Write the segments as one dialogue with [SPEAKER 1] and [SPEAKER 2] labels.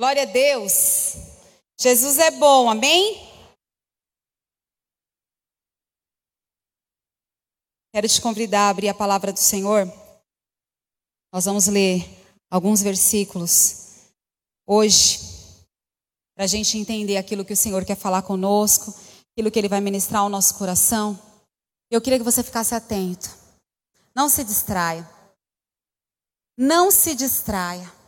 [SPEAKER 1] Glória a Deus. Jesus é bom, amém? Quero te convidar a abrir a palavra do Senhor. Nós vamos ler alguns versículos hoje, para a gente entender aquilo que o Senhor quer falar conosco, aquilo que Ele vai ministrar ao nosso coração. Eu queria que você ficasse atento. Não se distraia. Não se distraia.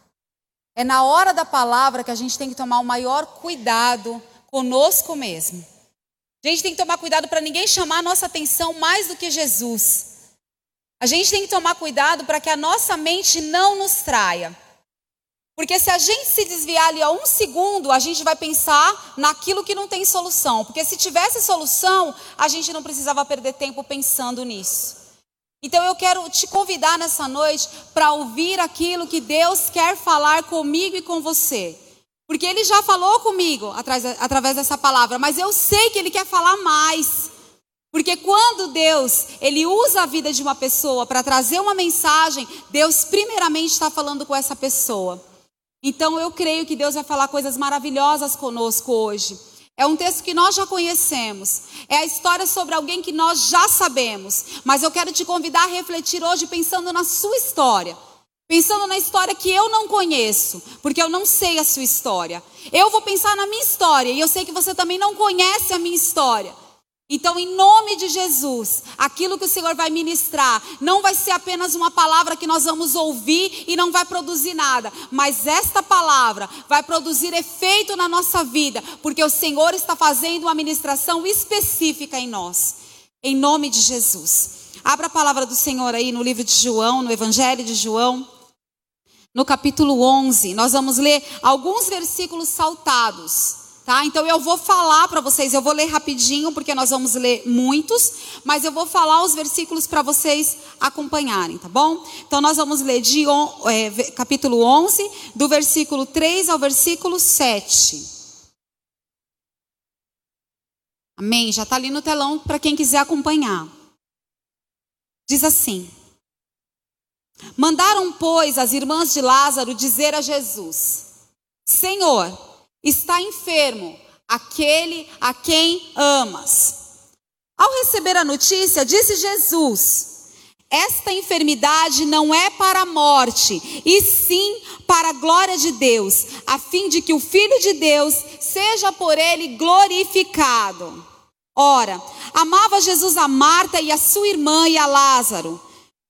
[SPEAKER 1] É na hora da palavra que a gente tem que tomar o maior cuidado conosco mesmo. A gente tem que tomar cuidado para ninguém chamar a nossa atenção mais do que Jesus. A gente tem que tomar cuidado para que a nossa mente não nos traia. Porque se a gente se desviar ali a um segundo, a gente vai pensar naquilo que não tem solução. Porque se tivesse solução, a gente não precisava perder tempo pensando nisso. Então eu quero te convidar nessa noite para ouvir aquilo que Deus quer falar comigo e com você. Porque Ele já falou comigo através dessa palavra, mas eu sei que Ele quer falar mais. Porque quando Deus, Ele usa a vida de uma pessoa para trazer uma mensagem, Deus primeiramente está falando com essa pessoa. Então eu creio que Deus vai falar coisas maravilhosas conosco hoje. É um texto que nós já conhecemos. É a história sobre alguém que nós já sabemos. Mas eu quero te convidar a refletir hoje pensando na sua história. Pensando na história que eu não conheço, porque eu não sei a sua história. Eu vou pensar na minha história e eu sei que você também não conhece a minha história. Então, em nome de Jesus, aquilo que o Senhor vai ministrar não vai ser apenas uma palavra que nós vamos ouvir e não vai produzir nada, mas esta palavra vai produzir efeito na nossa vida, porque o Senhor está fazendo uma ministração específica em nós. Em nome de Jesus. Abra a palavra do Senhor aí no livro de João, no Evangelho de João, no capítulo 11. Nós vamos ler alguns versículos saltados. Tá? Então eu vou falar para vocês, eu vou ler rapidinho, porque nós vamos ler muitos, mas eu vou falar os versículos para vocês acompanharem, tá bom? Então nós vamos ler de é, capítulo 11, do versículo 3 ao versículo 7. Amém? Já está ali no telão para quem quiser acompanhar. Diz assim: Mandaram, pois, as irmãs de Lázaro dizer a Jesus: Senhor, está enfermo aquele a quem amas. Ao receber a notícia, disse Jesus: Esta enfermidade não é para a morte, e sim para a glória de Deus, a fim de que o Filho de Deus seja por ele glorificado. Ora, amava Jesus a Marta e a sua irmã e a Lázaro.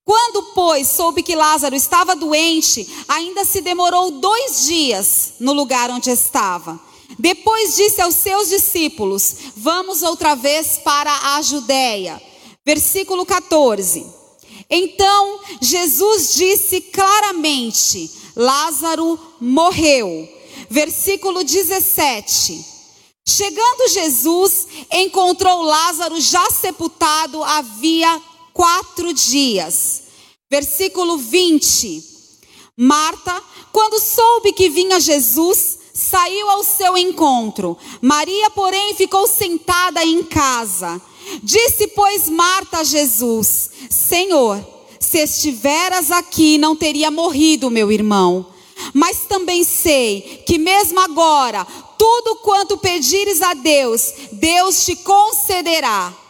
[SPEAKER 1] Quando, pois, soube que Lázaro estava doente, ainda se demorou dois dias no lugar onde estava. Depois disse aos seus discípulos: Vamos outra vez para a Judéia. Versículo 14. Então Jesus disse claramente: Lázaro morreu. Versículo 17. Chegando Jesus, encontrou Lázaro já sepultado havia quatro dias. Versículo 20. Marta, quando soube que vinha Jesus, saiu ao seu encontro. Maria, porém, ficou sentada em casa. Disse, pois, Marta a Jesus: Senhor, se estiveras aqui, não teria morrido meu irmão. Mas também sei que, mesmo agora, tudo quanto pedires a Deus, Deus te concederá.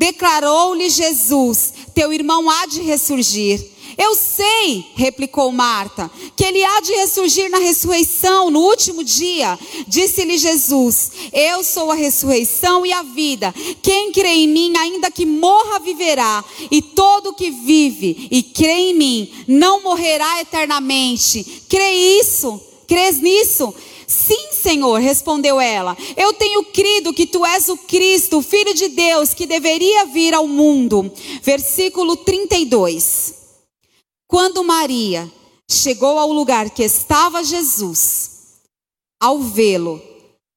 [SPEAKER 1] Declarou-lhe Jesus: Teu irmão há de ressurgir. Eu sei, replicou Marta, que ele há de ressurgir na ressurreição, no último dia. Disse-lhe Jesus: Eu sou a ressurreição e a vida. Quem crê em mim, ainda que morra, viverá. E todo que vive e crê em mim, não morrerá eternamente. Crê isso? Crês nisso? Sim, Senhor, respondeu ela. Eu tenho crido que tu és o Cristo, o Filho de Deus, que deveria vir ao mundo. Versículo 32. Quando Maria chegou ao lugar que estava Jesus, ao vê-lo,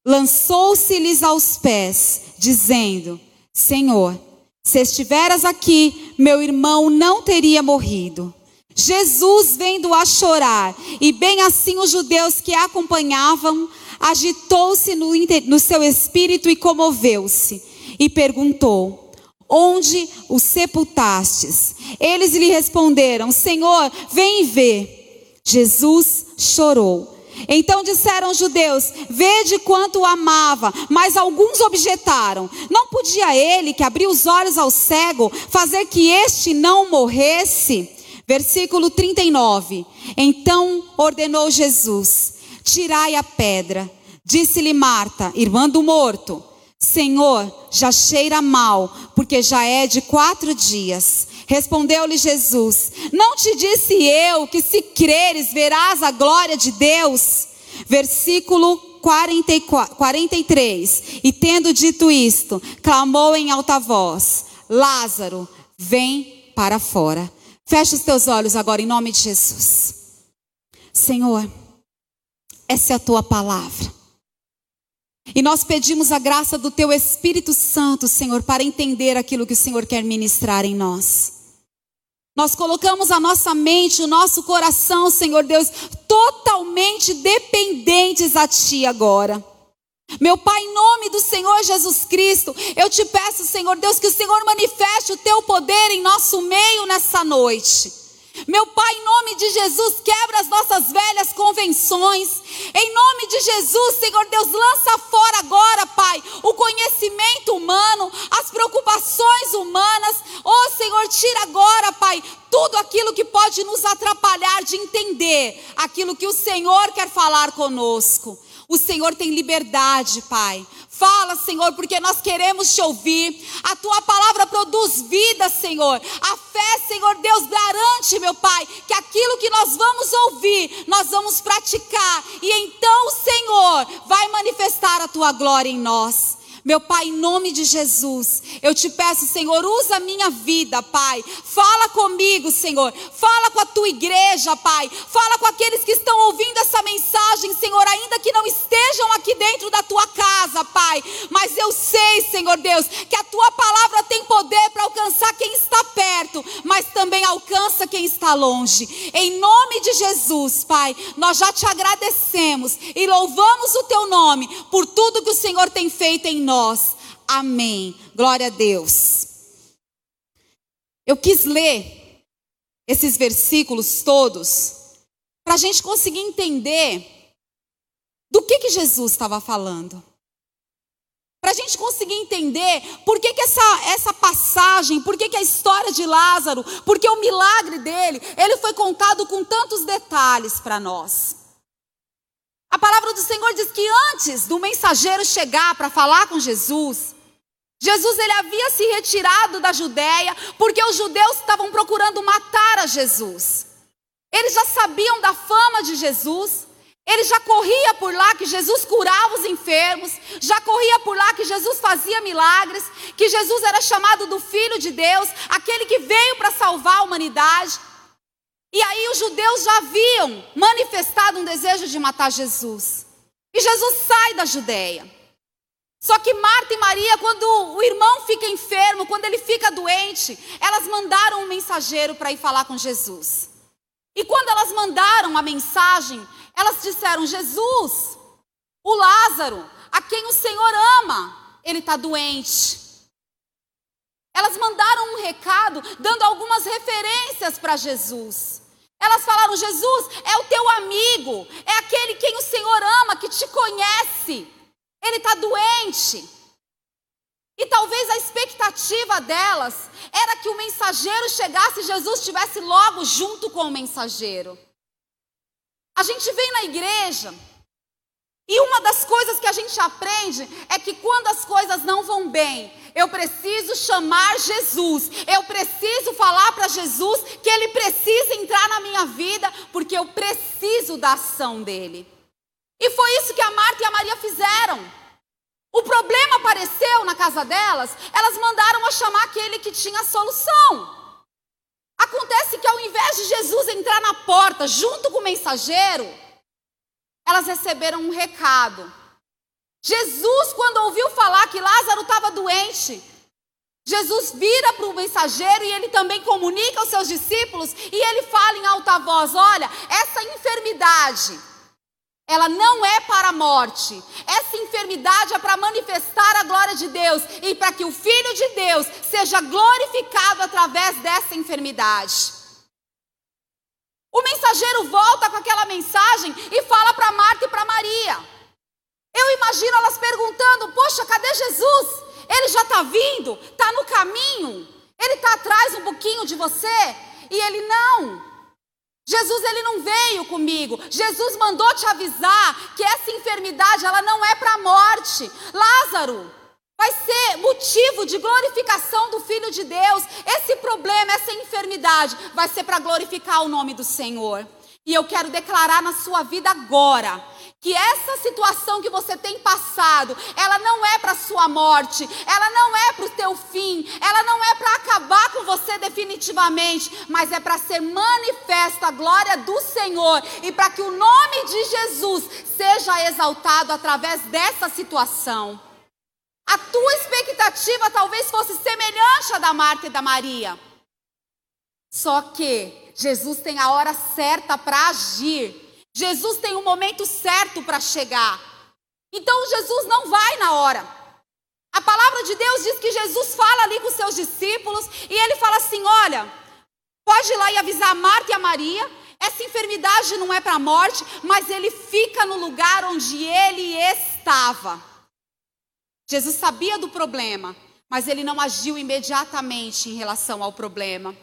[SPEAKER 1] lançou-se-lhes aos pés, dizendo: Senhor, se estiveras aqui, meu irmão não teria morrido. Jesus, vendo-a chorar, e bem assim os judeus que a acompanhavam, agitou-se no, no seu espírito e comoveu-se, e perguntou: Onde o sepultastes? Eles lhe responderam: Senhor, vem ver. Jesus chorou. Então disseram os judeus: Vede quanto o amava. Mas alguns objetaram: Não podia ele, que abriu os olhos ao cego, fazer que este não morresse? Versículo 39. Então ordenou Jesus: Tirai a pedra. Disse-lhe Marta, irmã do morto: Senhor, já cheira mal, porque já é de quatro dias. Respondeu-lhe Jesus: Não te disse eu que se creres verás a glória de Deus? Versículo 44, 43. E tendo dito isto, clamou em alta voz: Lázaro, vem para fora. Fecha os teus olhos agora em nome de Jesus. Senhor, essa é a tua palavra. E nós pedimos a graça do teu Espírito Santo, Senhor, para entender aquilo que o Senhor quer ministrar em nós. Nós colocamos a nossa mente, o nosso coração, Senhor Deus, totalmente dependentes a Ti agora. Meu Pai, em nome do Senhor Jesus Cristo, eu te peço, Senhor Deus, que o Senhor manifeste o Teu poder em nosso meio nessa noite. Meu Pai, em nome de Jesus, quebra as nossas velhas convenções. Em nome de Jesus, Senhor Deus, lança fora agora, Pai, o conhecimento humano, as preocupações humanas. Oh, Senhor, tira agora, Pai, tudo aquilo que pode nos atrapalhar de entender aquilo que o Senhor quer falar conosco. O Senhor tem liberdade, Pai. Fala, Senhor, porque nós queremos te ouvir. A tua palavra produz vida, Senhor. A fé, Senhor Deus, garante, meu Pai, que aquilo que nós vamos ouvir, nós vamos praticar. E então, Senhor, vai manifestar a tua glória em nós. Meu Pai, em nome de Jesus, eu te peço, Senhor, usa a minha vida, Pai. Fala comigo, Senhor. Fala com a tua igreja, Pai. Fala com aqueles que estão ouvindo essa mensagem, Senhor, ainda que não estejam aqui dentro da tua casa, Pai. Mas eu sei, Senhor Deus, que a tua palavra tem poder para alcançar quem está perto, mas também alcança quem está longe. Em nome de Jesus, Pai, nós já te agradecemos e louvamos o teu nome por tudo que o Senhor tem feito em nós nós. Amém. Glória a Deus. Eu quis ler esses versículos todos para a gente conseguir entender do que, que Jesus estava falando. Para a gente conseguir entender por que, que essa, essa passagem, por que, que a história de Lázaro, porque o milagre dele, ele foi contado com tantos detalhes para nós. A palavra do Senhor diz que antes do mensageiro chegar para falar com Jesus, Jesus ele havia se retirado da Judéia porque os judeus estavam procurando matar a Jesus. Eles já sabiam da fama de Jesus, ele já corria por lá que Jesus curava os enfermos, já corria por lá que Jesus fazia milagres, que Jesus era chamado do Filho de Deus, aquele que veio para salvar a humanidade. E aí os judeus já haviam manifestado um desejo de matar Jesus. E Jesus sai da Judéia. Só que Marta e Maria, quando o irmão fica enfermo, quando ele fica doente, elas mandaram um mensageiro para ir falar com Jesus. E quando elas mandaram a mensagem, elas disseram: Jesus, o Lázaro, a quem o Senhor ama, ele está doente. Elas mandaram um recado dando algumas referências para Jesus. Elas falaram: Jesus é o teu amigo, é aquele quem o Senhor ama, que te conhece. Ele está doente. E talvez a expectativa delas era que o mensageiro chegasse e Jesus estivesse logo junto com o mensageiro. A gente vem na igreja e uma das coisas que a gente aprende é que quando as coisas não vão bem, eu preciso chamar Jesus. Eu preciso falar para Jesus que ele precisa entrar na minha vida, porque eu preciso da ação dele. E foi isso que a Marta e a Maria fizeram. O problema apareceu na casa delas, elas mandaram a chamar aquele que tinha a solução. Acontece que ao invés de Jesus entrar na porta junto com o mensageiro, elas receberam um recado. Jesus, quando ouviu falar que Lázaro estava doente, Jesus vira para o mensageiro e ele também comunica aos seus discípulos e ele fala em alta voz: Olha, essa enfermidade, ela não é para a morte, essa enfermidade é para manifestar a glória de Deus e para que o Filho de Deus seja glorificado através dessa enfermidade. O mensageiro volta com aquela mensagem e fala para Marta imagino elas perguntando: Poxa, cadê Jesus? Ele já está vindo, está no caminho, ele está atrás um pouquinho de você. E ele não. Jesus ele não veio comigo. Jesus mandou te avisar que essa enfermidade ela não é para a morte. Lázaro vai ser motivo de glorificação do filho de Deus. Esse problema, essa enfermidade vai ser para glorificar o nome do Senhor. E eu quero declarar na sua vida agora que essa situação que você tem passado, ela não é para sua morte, ela não é para o teu fim, ela não é para acabar com você definitivamente, mas é para ser manifesta a glória do Senhor e para que o nome de Jesus seja exaltado através dessa situação. A tua expectativa talvez fosse semelhante à da Marta e da Maria. Só que Jesus tem a hora certa para agir. Jesus tem o momento certo para chegar. Então Jesus não vai na hora. A palavra de Deus diz que Jesus fala ali com os seus discípulos e ele fala assim: olha, pode ir lá e avisar a Marta e a Maria. Essa enfermidade não é para a morte, mas ele fica no lugar onde ele estava. Jesus sabia do problema, mas ele não agiu imediatamente em relação ao problema.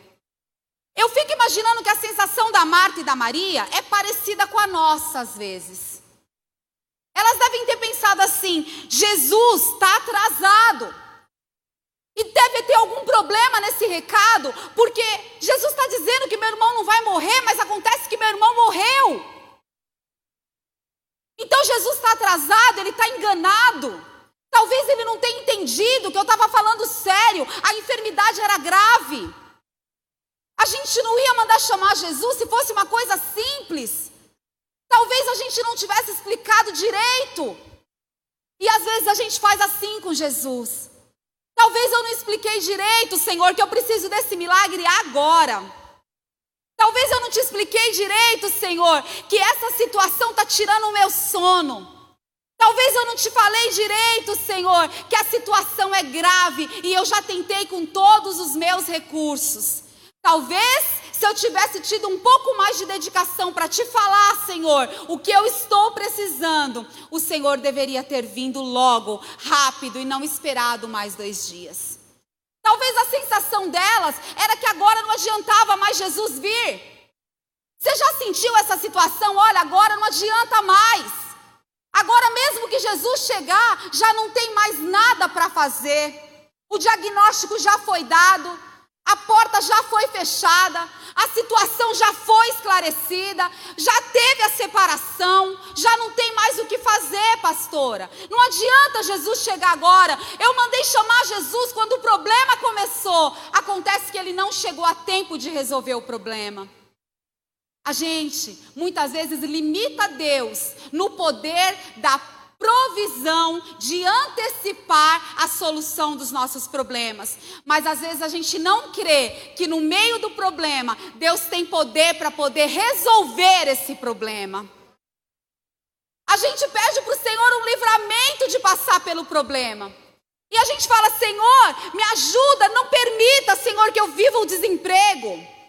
[SPEAKER 1] Eu fico imaginando que a sensação da Marta e da Maria é parecida com a nossa às vezes. Elas devem ter pensado assim: Jesus está atrasado. E deve ter algum problema nesse recado, porque Jesus está dizendo que meu irmão não vai morrer, mas acontece que meu irmão morreu. Então Jesus está atrasado, ele está enganado. Talvez ele não tenha entendido que eu estava falando sério, a enfermidade era grave. A gente não ia mandar chamar Jesus se fosse uma coisa simples. Talvez a gente não tivesse explicado direito. E às vezes a gente faz assim com Jesus. Talvez eu não expliquei direito, Senhor, que eu preciso desse milagre agora. Talvez eu não te expliquei direito, Senhor, que essa situação está tirando o meu sono. Talvez eu não te falei direito, Senhor, que a situação é grave e eu já tentei com todos os meus recursos. Talvez se eu tivesse tido um pouco mais de dedicação para te falar, Senhor, o que eu estou precisando, o Senhor deveria ter vindo logo, rápido e não esperado mais dois dias. Talvez a sensação delas era que agora não adiantava mais Jesus vir. Você já sentiu essa situação? Olha, agora não adianta mais. Agora, mesmo que Jesus chegar, já não tem mais nada para fazer. O diagnóstico já foi dado, a porta já foi fechada, a situação já foi esclarecida, já teve a separação, já não tem mais o que fazer, pastora. Não adianta Jesus chegar agora. Eu mandei chamar Jesus quando o problema começou. Acontece que ele não chegou a tempo de resolver o problema. A gente muitas vezes limita Deus no poder da provisão de antecipar a solução dos nossos problemas. Mas às vezes a gente não crê que no meio do problema Deus tem poder para poder resolver esse problema. A gente pede para o Senhor um livramento de passar pelo problema. E a gente fala: Senhor, me ajuda, não permita, Senhor, que eu viva o desemprego.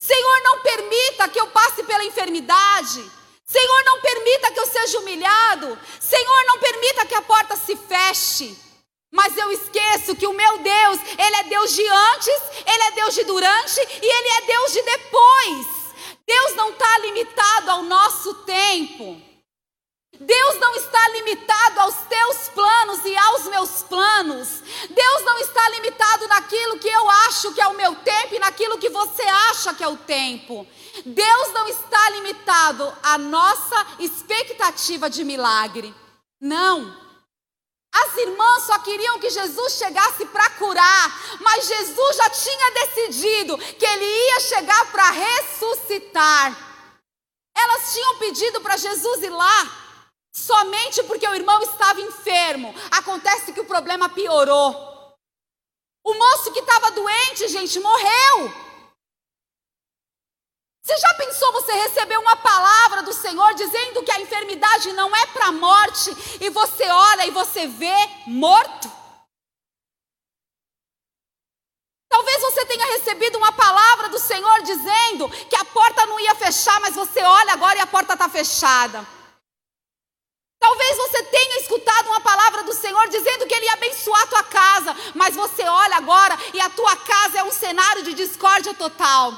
[SPEAKER 1] Senhor, não permita que eu passe pela enfermidade. Senhor, não permita que eu seja humilhado. Senhor, não permita que a porta se feche. Mas eu esqueço que o meu Deus, Ele é Deus de antes, Ele é Deus de durante e Ele é Deus de depois. Deus não está limitado ao nosso tempo. Deus não está limitado aos teus planos e aos meus planos. Deus não está limitado naquilo que eu acho que é o meu tempo e naquilo que você acha que é o tempo. Deus não está limitado à nossa expectativa de milagre. Não. As irmãs só queriam que Jesus chegasse para curar, mas Jesus já tinha decidido que ele ia chegar para ressuscitar. Elas tinham pedido para Jesus ir lá, somente porque o irmão estava enfermo. Acontece que o problema piorou. O moço que estava doente, gente, morreu. Você já pensou você receber uma palavra do Senhor dizendo que a enfermidade não é para a morte e você olha e você vê morto? Talvez você tenha recebido uma palavra do Senhor dizendo que a porta não ia fechar, mas você olha agora e a porta está fechada. Talvez você tenha escutado uma palavra do Senhor dizendo que Ele ia abençoar a tua casa, mas você olha agora e a tua casa é um cenário de discórdia total.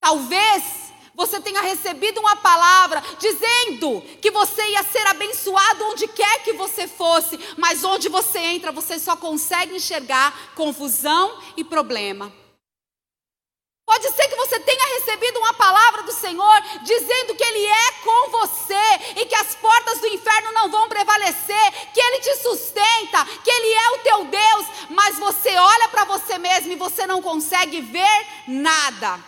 [SPEAKER 1] Talvez você tenha recebido uma palavra dizendo que você ia ser abençoado onde quer que você fosse, mas onde você entra, você só consegue enxergar confusão e problema. Pode ser que você tenha recebido uma palavra do Senhor dizendo que Ele é com você e que as portas do inferno não vão prevalecer, que Ele te sustenta, que Ele é o teu Deus, mas você olha para você mesmo e você não consegue ver nada.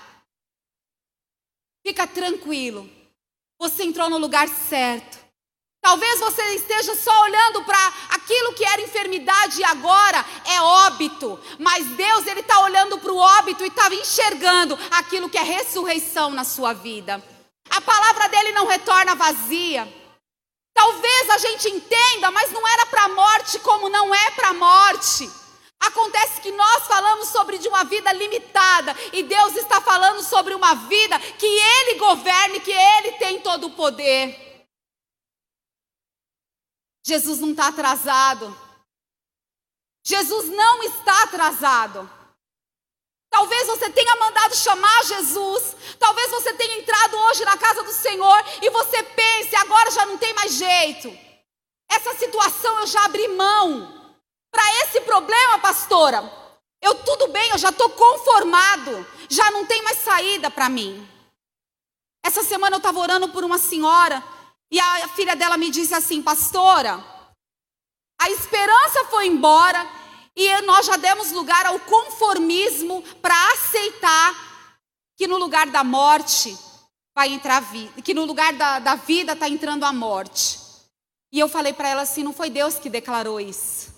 [SPEAKER 1] Fica tranquilo, você entrou no lugar certo. Talvez você esteja só olhando para aquilo que era enfermidade e agora é óbito. Mas Deus, Ele está olhando para o óbito e está enxergando aquilo que é ressurreição na sua vida. A palavra dele não retorna vazia. Talvez a gente entenda, mas não era para a morte como não é para a morte. Acontece que nós falamos sobre de uma vida limitada e Deus está falando sobre uma vida que Ele governe, que Ele tem todo o poder. Jesus não está atrasado. Jesus não está atrasado. Talvez você tenha mandado chamar Jesus. Talvez você tenha entrado hoje na casa do Senhor e você pense, agora já não tem mais jeito. Essa situação eu já abri mão. Para esse problema, pastora, eu tudo bem, eu já estou conformado. Já não tem mais saída para mim. Essa semana eu estava orando por uma senhora e a filha dela me disse assim, pastora, a esperança foi embora e nós já demos lugar ao conformismo para aceitar que no lugar da morte vai entrar a vida, que no lugar da, da vida está entrando a morte. E eu falei para ela assim: não foi Deus que declarou isso.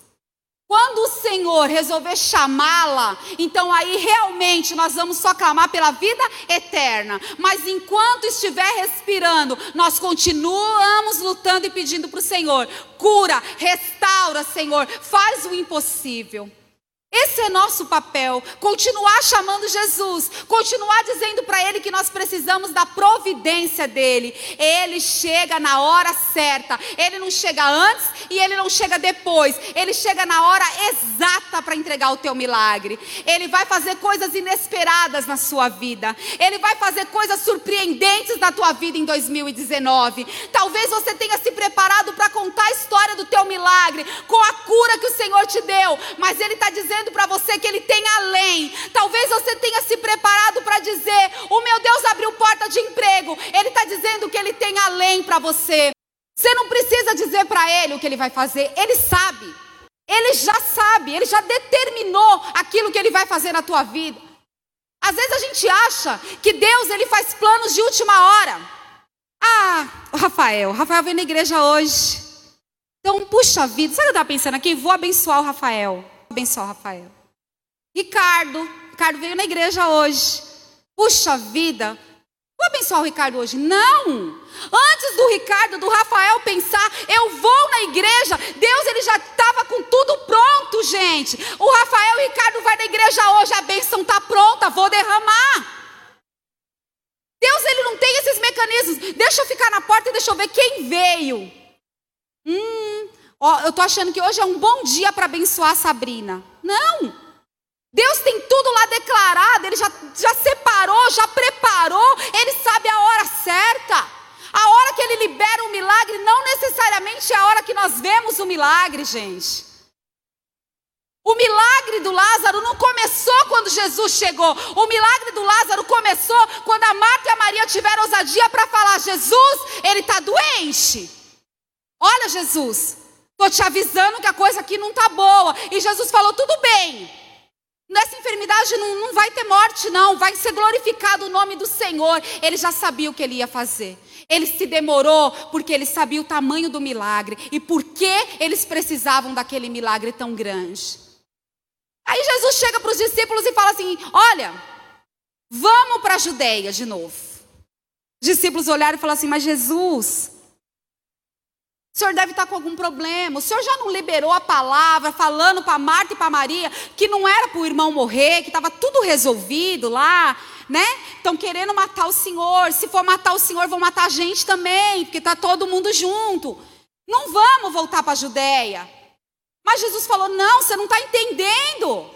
[SPEAKER 1] Quando o Senhor resolver chamá-la, então aí realmente nós vamos só clamar pela vida eterna. Mas enquanto estiver respirando, nós continuamos lutando e pedindo para o Senhor: cura, restaura, Senhor, faz o impossível. Esse é nosso papel, continuar chamando Jesus, continuar dizendo para Ele que nós precisamos da providência dEle. Ele chega na hora certa, Ele não chega antes e Ele não chega depois, Ele chega na hora exata para entregar o teu milagre. Ele vai fazer coisas inesperadas na sua vida, Ele vai fazer coisas surpreendentes na tua vida em 2019. Talvez você tenha se preparado para contar a história do teu milagre, com a cura que o Senhor te deu, mas Ele está dizendo dizendo para você que Ele tem além. Talvez você tenha se preparado para dizer: O meu Deus abriu porta de emprego. Ele está dizendo que Ele tem além para você. Você não precisa dizer para Ele o que Ele vai fazer, Ele sabe. Ele já sabe, Ele já determinou aquilo que Ele vai fazer na tua vida. Às vezes a gente acha que Deus ele faz planos de última hora. Ah, Rafael, o Rafael veio na igreja hoje. Então, puxa vida, sabe o que eu estava pensando aqui? Vou abençoar o Rafael abençoar o Rafael. Ricardo, Ricardo veio na igreja hoje. Puxa vida, vou abençoar o Ricardo hoje. Não! Antes do Ricardo, do Rafael pensar, eu vou na igreja. Deus ele já estava com tudo pronto, gente. O Rafael e o Ricardo vai na igreja hoje, a bênção está pronta, vou derramar. Deus ele não tem esses mecanismos. Deixa eu ficar na porta e deixa eu ver quem veio. Hum, Ó, eu tô achando que hoje é um bom dia para abençoar a Sabrina. Não. Deus tem tudo lá declarado, Ele já, já separou, já preparou, Ele sabe a hora certa. A hora que Ele libera o milagre não necessariamente é a hora que nós vemos o milagre, gente. O milagre do Lázaro não começou quando Jesus chegou. O milagre do Lázaro começou quando a Marta e a Maria tiveram ousadia para falar: Jesus, ele está doente. Olha, Jesus, Estou te avisando que a coisa aqui não está boa. E Jesus falou: tudo bem. Nessa enfermidade não, não vai ter morte, não. Vai ser glorificado o nome do Senhor. Ele já sabia o que ele ia fazer. Ele se demorou porque ele sabia o tamanho do milagre e por que eles precisavam daquele milagre tão grande. Aí Jesus chega para os discípulos e fala assim: Olha, vamos para a Judéia de novo. Os discípulos olharam e falaram assim: Mas Jesus, o senhor deve estar com algum problema. O senhor já não liberou a palavra falando para Marta e para Maria que não era para o irmão morrer, que estava tudo resolvido lá né? Estão querendo matar o Senhor. Se for matar o Senhor, vão matar a gente também, porque está todo mundo junto. Não vamos voltar para a Judéia. Mas Jesus falou: não, você não está entendendo.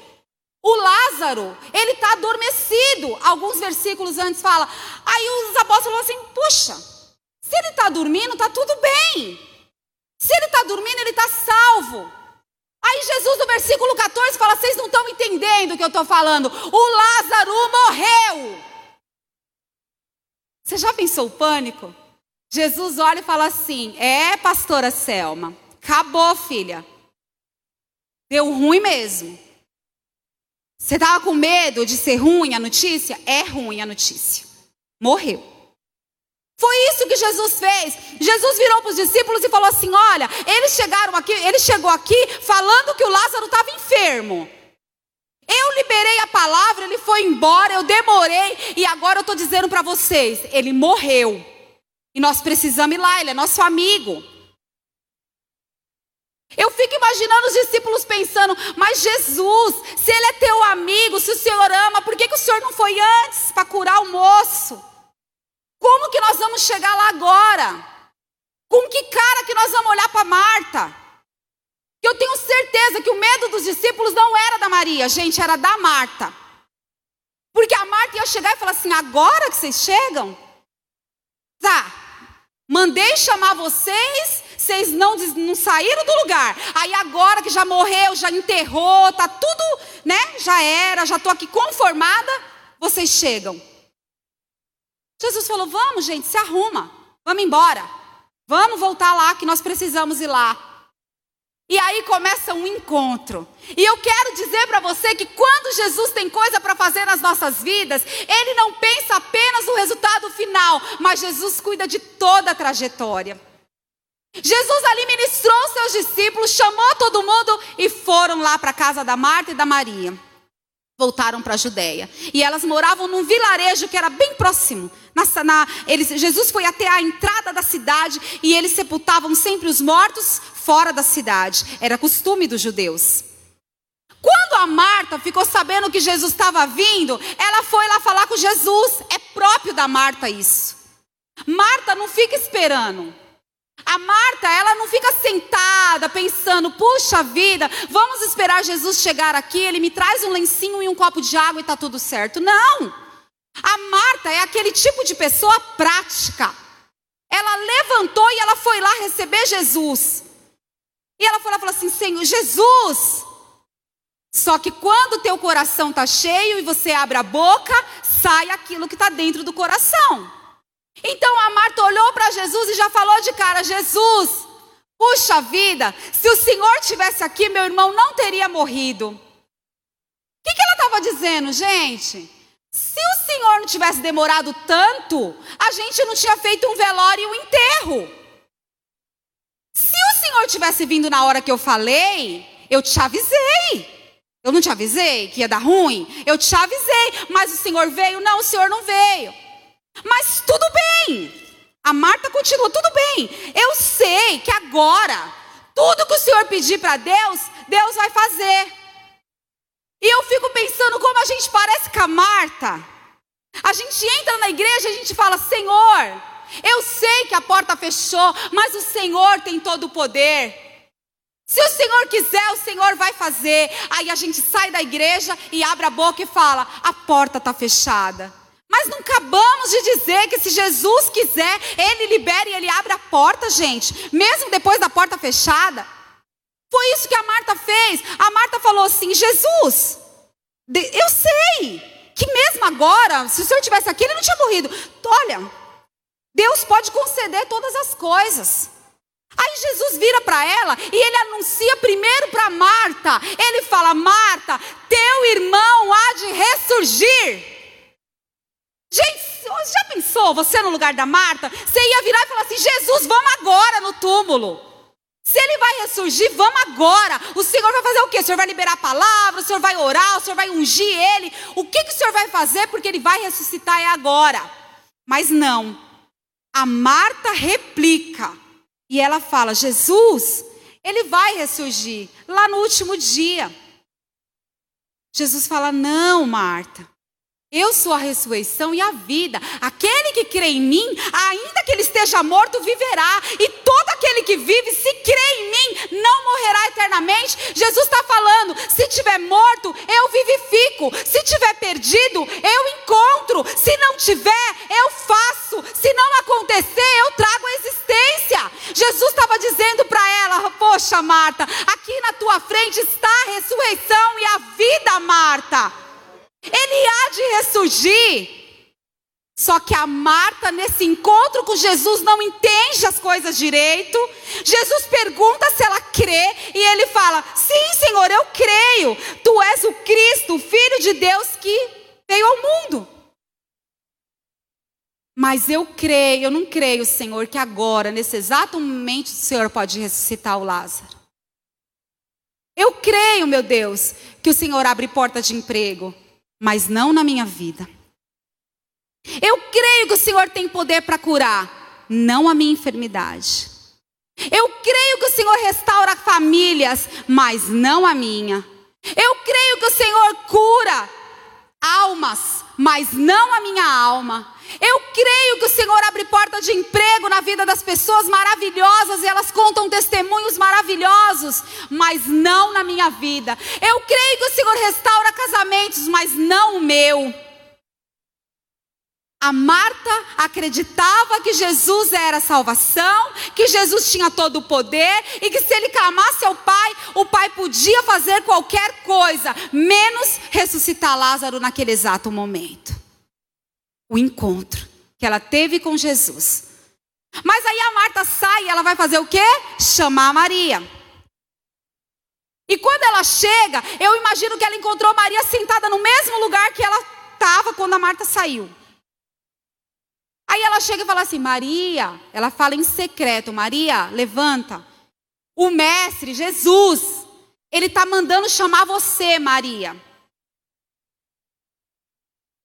[SPEAKER 1] O Lázaro, ele está adormecido. Alguns versículos antes fala. Aí os apóstolos falam assim: puxa, se ele está dormindo, está tudo bem. Se ele está dormindo, ele está salvo. Aí Jesus, no versículo 14, fala: vocês não estão entendendo o que eu estou falando. O Lázaro morreu. Você já pensou o pânico? Jesus olha e fala assim: É, pastora Selma, acabou, filha. Deu ruim mesmo. Você estava com medo de ser ruim a notícia? É ruim a notícia. Morreu. Foi isso que Jesus fez. Jesus virou para os discípulos e falou assim: Olha, eles chegaram aqui, ele chegou aqui falando que o Lázaro estava enfermo. Eu liberei a palavra, ele foi embora, eu demorei e agora eu estou dizendo para vocês: ele morreu. E nós precisamos ir lá, ele é nosso amigo. Eu fico imaginando os discípulos pensando, mas Jesus, se ele é teu amigo, se o Senhor ama, por que, que o Senhor não foi antes para curar o moço? Como que nós vamos chegar lá agora? Com que cara que nós vamos olhar para Marta? Eu tenho certeza que o medo dos discípulos não era da Maria, gente, era da Marta. Porque a Marta ia chegar e falar assim: agora que vocês chegam? Tá, mandei chamar vocês, vocês não, não saíram do lugar. Aí agora que já morreu, já enterrou, tá tudo, né? Já era, já estou aqui conformada, vocês chegam. Jesus falou: vamos, gente, se arruma, vamos embora. Vamos voltar lá que nós precisamos ir lá. E aí começa um encontro. E eu quero dizer para você que quando Jesus tem coisa para fazer nas nossas vidas, ele não pensa apenas no resultado final, mas Jesus cuida de toda a trajetória. Jesus ali ministrou seus discípulos, chamou todo mundo e foram lá para a casa da Marta e da Maria voltaram para a Judéia. E elas moravam num vilarejo que era bem próximo. Na, na, eles, Jesus foi até a entrada da cidade e eles sepultavam sempre os mortos fora da cidade. Era costume dos judeus. Quando a Marta ficou sabendo que Jesus estava vindo, ela foi lá falar com Jesus. É próprio da Marta isso. Marta não fica esperando. A Marta, ela não fica sentada pensando, puxa vida, vamos esperar Jesus chegar aqui, ele me traz um lencinho e um copo de água e está tudo certo. Não! A Marta é aquele tipo de pessoa prática. Ela levantou e ela foi lá receber Jesus. E ela foi lá e falou assim: Senhor, Jesus. Só que quando teu coração está cheio e você abre a boca, sai aquilo que está dentro do coração. Então a Marta olhou para Jesus e já falou de cara: Jesus, puxa vida, se o Senhor tivesse aqui, meu irmão não teria morrido. O que, que ela estava dizendo, gente? Se o Senhor não tivesse demorado tanto, a gente não tinha feito um velório e um enterro. Se o Senhor tivesse vindo na hora que eu falei, eu te avisei. Eu não te avisei que ia dar ruim? Eu te avisei, mas o Senhor veio? Não, o Senhor não veio. Mas tudo bem. A Marta continuou, tudo bem. Eu sei que agora, tudo que o Senhor pedir para Deus, Deus vai fazer. E eu fico pensando como a gente parece com a Marta. A gente entra na igreja e a gente fala: Senhor, eu sei que a porta fechou, mas o Senhor tem todo o poder. Se o Senhor quiser, o Senhor vai fazer. Aí a gente sai da igreja e abre a boca e fala: a porta está fechada. Mas não acabamos de dizer que se Jesus quiser, Ele libera e Ele abre a porta, gente, mesmo depois da porta fechada. Foi isso que a Marta fez. A Marta falou assim: Jesus, eu sei que mesmo agora, se o Senhor tivesse aqui, ele não tinha morrido. Olha, Deus pode conceder todas as coisas. Aí Jesus vira para ela e ele anuncia primeiro para Marta. Ele fala: Marta, teu irmão há de ressurgir. Gente, já pensou você no lugar da Marta? Você ia virar e falar assim: Jesus, vamos agora no túmulo. Se ele vai ressurgir, vamos agora. O Senhor vai fazer o quê? O Senhor vai liberar a palavra, o Senhor vai orar, o Senhor vai ungir ele. O que, que o Senhor vai fazer? Porque ele vai ressuscitar é agora. Mas não. A Marta replica. E ela fala: Jesus, ele vai ressurgir lá no último dia. Jesus fala: Não, Marta. Eu sou a ressurreição e a vida. Aquele que crê em mim, ainda que ele esteja morto, viverá. E todo aquele que vive, se crê em mim, não morrerá eternamente. Jesus está falando: se tiver morto, eu vivifico. Se tiver perdido, eu encontro. Se não tiver, eu faço. Se não acontecer, eu trago a existência. Jesus estava dizendo para ela: Poxa, Marta, aqui na tua frente está a ressurreição e a vida, Marta. Ele há de ressurgir. Só que a Marta, nesse encontro com Jesus, não entende as coisas direito. Jesus pergunta se ela crê, e ele fala: Sim, Senhor, eu creio. Tu és o Cristo, o Filho de Deus que veio ao mundo. Mas eu creio, eu não creio, Senhor, que agora, nesse exato momento, o Senhor pode ressuscitar o Lázaro. Eu creio, meu Deus, que o Senhor abre porta de emprego mas não na minha vida. Eu creio que o Senhor tem poder para curar, não a minha enfermidade. Eu creio que o Senhor restaura famílias, mas não a minha. Eu creio que o Senhor cura almas, mas não a minha alma. Eu creio que o Senhor abre porta de emprego na vida das pessoas maravilhosas e elas contam testemunhos maravilhosos, mas não na minha vida. Eu creio que o Senhor restaura casamentos, mas não o meu. A Marta acreditava que Jesus era a salvação, que Jesus tinha todo o poder e que se ele clamasse ao Pai, o Pai podia fazer qualquer coisa, menos ressuscitar Lázaro naquele exato momento o encontro que ela teve com Jesus. Mas aí a Marta sai e ela vai fazer o quê? Chamar Maria. E quando ela chega, eu imagino que ela encontrou Maria sentada no mesmo lugar que ela estava quando a Marta saiu. Aí ela chega e fala assim: Maria, ela fala em secreto: Maria, levanta. O Mestre, Jesus, ele está mandando chamar você, Maria.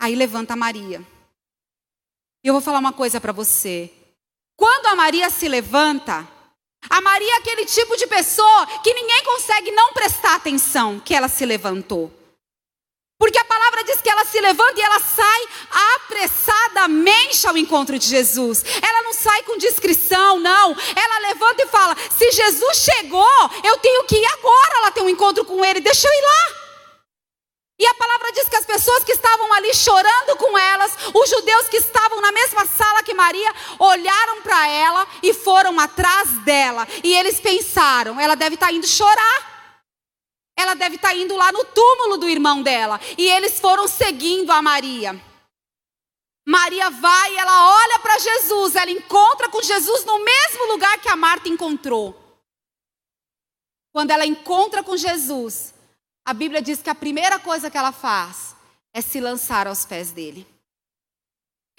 [SPEAKER 1] Aí levanta Maria. E eu vou falar uma coisa para você. Quando a Maria se levanta, a Maria é aquele tipo de pessoa que ninguém consegue não prestar atenção que ela se levantou. Porque a palavra diz que ela se levanta e ela sai apressadamente ao encontro de Jesus. Ela não sai com discrição, não. Ela levanta e fala: se Jesus chegou, eu tenho que ir agora. Ela tem um encontro com ele, deixa eu ir lá. E a palavra diz que as pessoas que estavam ali chorando com elas, os judeus que estavam na mesma sala que Maria, olharam para ela e foram atrás dela. E eles pensaram: ela deve estar tá indo chorar. Ela deve estar tá indo lá no túmulo do irmão dela. E eles foram seguindo a Maria. Maria vai, ela olha para Jesus, ela encontra com Jesus no mesmo lugar que a Marta encontrou. Quando ela encontra com Jesus, a Bíblia diz que a primeira coisa que ela faz é se lançar aos pés dele.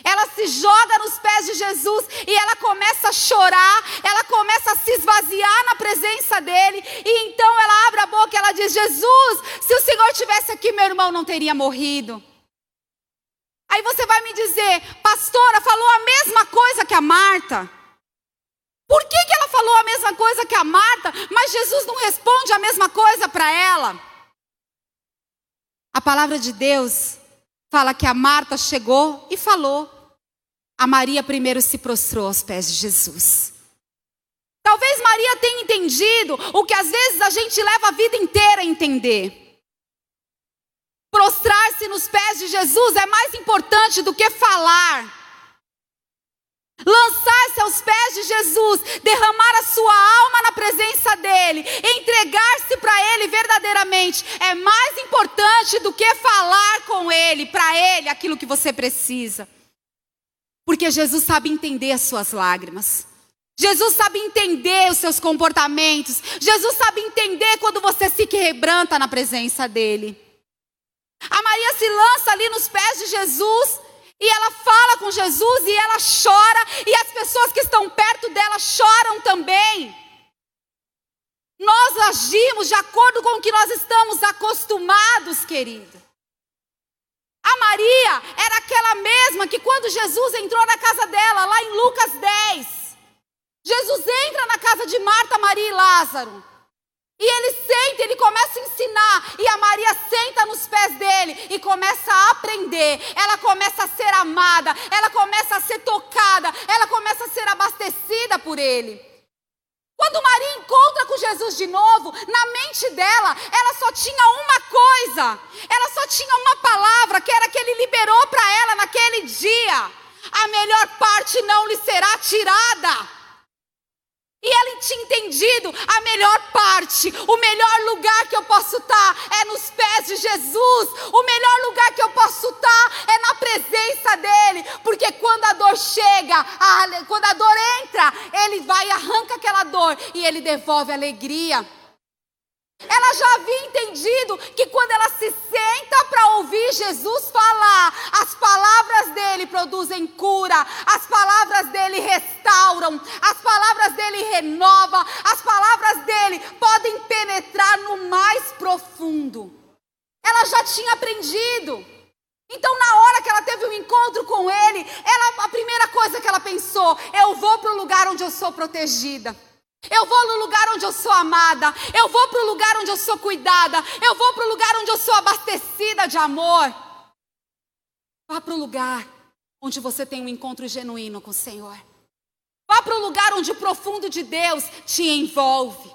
[SPEAKER 1] Ela se joga nos pés de Jesus e ela começa a chorar, ela começa a se esvaziar na presença dele, e então ela abre a boca e ela diz: Jesus, se o Senhor tivesse aqui, meu irmão não teria morrido. Aí você vai me dizer, pastora, falou a mesma coisa que a Marta. Por que, que ela falou a mesma coisa que a Marta, mas Jesus não responde a mesma coisa para ela? A palavra de Deus fala que a Marta chegou e falou. A Maria primeiro se prostrou aos pés de Jesus. Talvez Maria tenha entendido o que às vezes a gente leva a vida inteira a entender. Prostrar-se nos pés de Jesus é mais importante do que falar. Lançar-se aos pés de Jesus, derramar a sua alma na presença dEle, entregar-se para Ele verdadeiramente, é mais importante do que falar com Ele, para Ele, aquilo que você precisa. Porque Jesus sabe entender as suas lágrimas. Jesus sabe entender os seus comportamentos. Jesus sabe entender quando você se quebranta na presença dEle. A Maria se lança ali nos pés de Jesus e ela fala com Jesus e ela chora, e as pessoas que estão perto dela choram também. Nós agimos de acordo com o que nós estamos acostumados, querido. A Maria era aquela mesma que quando Jesus entrou na casa dela, lá em Lucas 10, Jesus entra na casa de Marta, Maria e Lázaro. E ele senta, ele começa a ensinar, e a Maria senta nos pés dele e começa a aprender. Ela começa a ser amada, ela começa a ser tocada, ela começa a ser abastecida por ele. Quando Maria encontra com Jesus de novo, na mente dela, ela só tinha uma coisa, ela só tinha uma palavra, que era que ele liberou para ela naquele dia: a melhor parte não lhe será tirada. E ele tinha entendido a melhor parte, o melhor lugar que eu posso estar é nos pés de Jesus, o melhor lugar que eu posso estar é na presença dele, porque quando a dor chega, a, quando a dor entra, ele vai e arranca aquela dor e ele devolve a alegria. Ela já havia entendido que quando ela se senta para ouvir Jesus falar, as palavras dele produzem cura, as palavras dele restauram, as palavras dele renovam, as palavras dele podem penetrar no mais profundo. Ela já tinha aprendido. Então, na hora que ela teve um encontro com ele, ela, a primeira coisa que ela pensou: eu vou para o lugar onde eu sou protegida. Eu vou no lugar onde eu sou amada. Eu vou para o lugar onde eu sou cuidada. Eu vou para o lugar onde eu sou abastecida de amor. Vá para o lugar onde você tem um encontro genuíno com o Senhor. Vá para o lugar onde o profundo de Deus te envolve.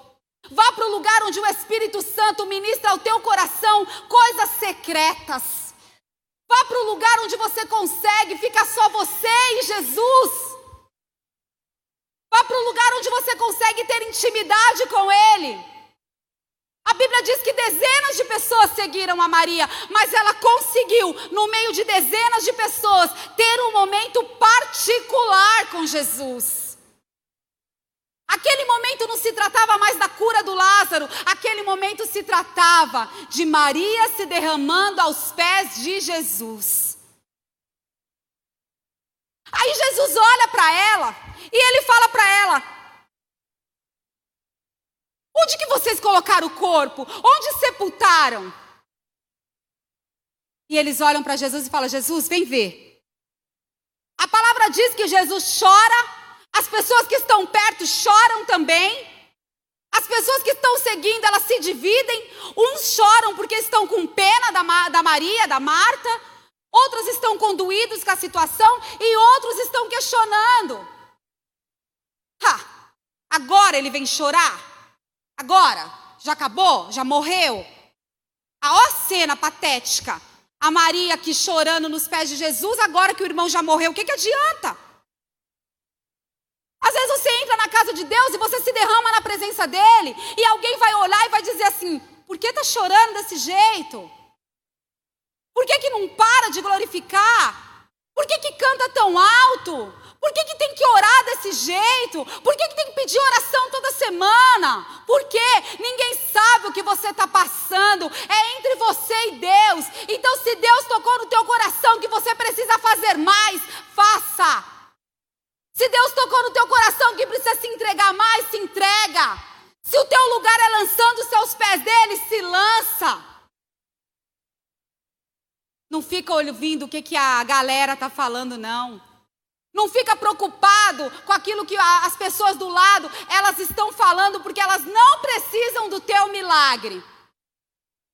[SPEAKER 1] Vá para o lugar onde o Espírito Santo ministra ao teu coração coisas secretas. Vá para o lugar onde você consegue, fica só você e Jesus. Vá para o lugar onde você consegue ter intimidade com Ele. A Bíblia diz que dezenas de pessoas seguiram a Maria, mas ela conseguiu, no meio de dezenas de pessoas, ter um momento particular com Jesus. Aquele momento não se tratava mais da cura do Lázaro, aquele momento se tratava de Maria se derramando aos pés de Jesus. Aí Jesus olha para ela e ele fala para ela: Onde que vocês colocaram o corpo? Onde sepultaram? E eles olham para Jesus e falam: Jesus, vem ver. A palavra diz que Jesus chora, as pessoas que estão perto choram também. As pessoas que estão seguindo, elas se dividem. Uns choram porque estão com pena da, da Maria, da Marta. Outros estão conduídos com a situação e outros estão questionando. Ha! Agora ele vem chorar? Agora? Já acabou? Já morreu? A ó cena patética. A Maria aqui chorando nos pés de Jesus, agora que o irmão já morreu, o que, que adianta? Às vezes você entra na casa de Deus e você se derrama na presença dele, e alguém vai olhar e vai dizer assim: por que está chorando desse jeito? Por que, que não para de glorificar? Por que, que canta tão alto? Por que, que tem que orar desse jeito? Por que, que tem que pedir oração toda semana? Por quê? Ninguém sabe o que você está passando. É entre você e Deus. Então, se Deus tocou no teu coração que você precisa fazer mais, faça. Se Deus tocou no teu coração que precisa se entregar mais, se entrega. Se o teu lugar é lançando os seus pés dele, se lança. Não fica ouvindo o que, que a galera está falando, não. Não fica preocupado com aquilo que as pessoas do lado elas estão falando, porque elas não precisam do teu milagre.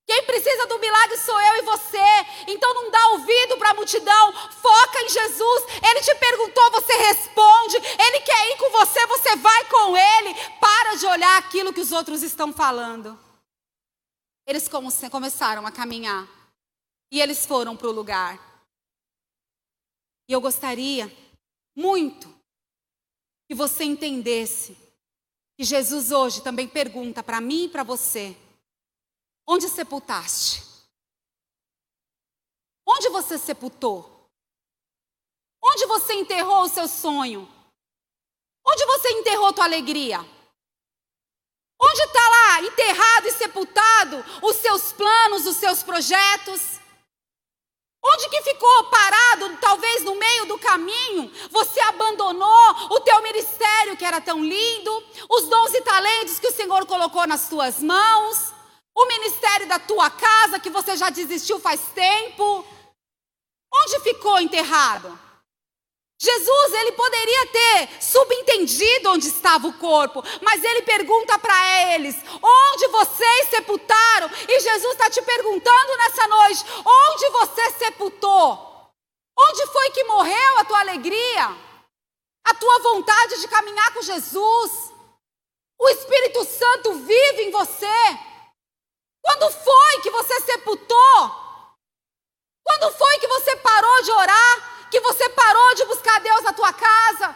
[SPEAKER 1] Quem precisa do milagre sou eu e você. Então não dá ouvido para a multidão. Foca em Jesus. Ele te perguntou, você responde. Ele quer ir com você, você vai com ele. Para de olhar aquilo que os outros estão falando. Eles começaram a caminhar. E eles foram para o lugar. E eu gostaria muito que você entendesse que Jesus hoje também pergunta para mim e para você: onde sepultaste? Onde você sepultou? Onde você enterrou o seu sonho? Onde você enterrou tua alegria? Onde está lá enterrado e sepultado os seus planos, os seus projetos? Onde que ficou parado, talvez no meio do caminho? Você abandonou o teu ministério que era tão lindo, os dons e talentos que o Senhor colocou nas tuas mãos, o ministério da tua casa que você já desistiu faz tempo. Onde ficou enterrado? Jesus, ele poderia ter subentendido onde estava o corpo, mas ele pergunta para eles: onde vocês sepultaram? E Jesus está te perguntando nessa noite: onde você sepultou? Onde foi que morreu a tua alegria? A tua vontade de caminhar com Jesus? O Espírito Santo vive em você? Quando foi que você sepultou? Quando foi que você parou de orar? Que você parou de buscar Deus na tua casa?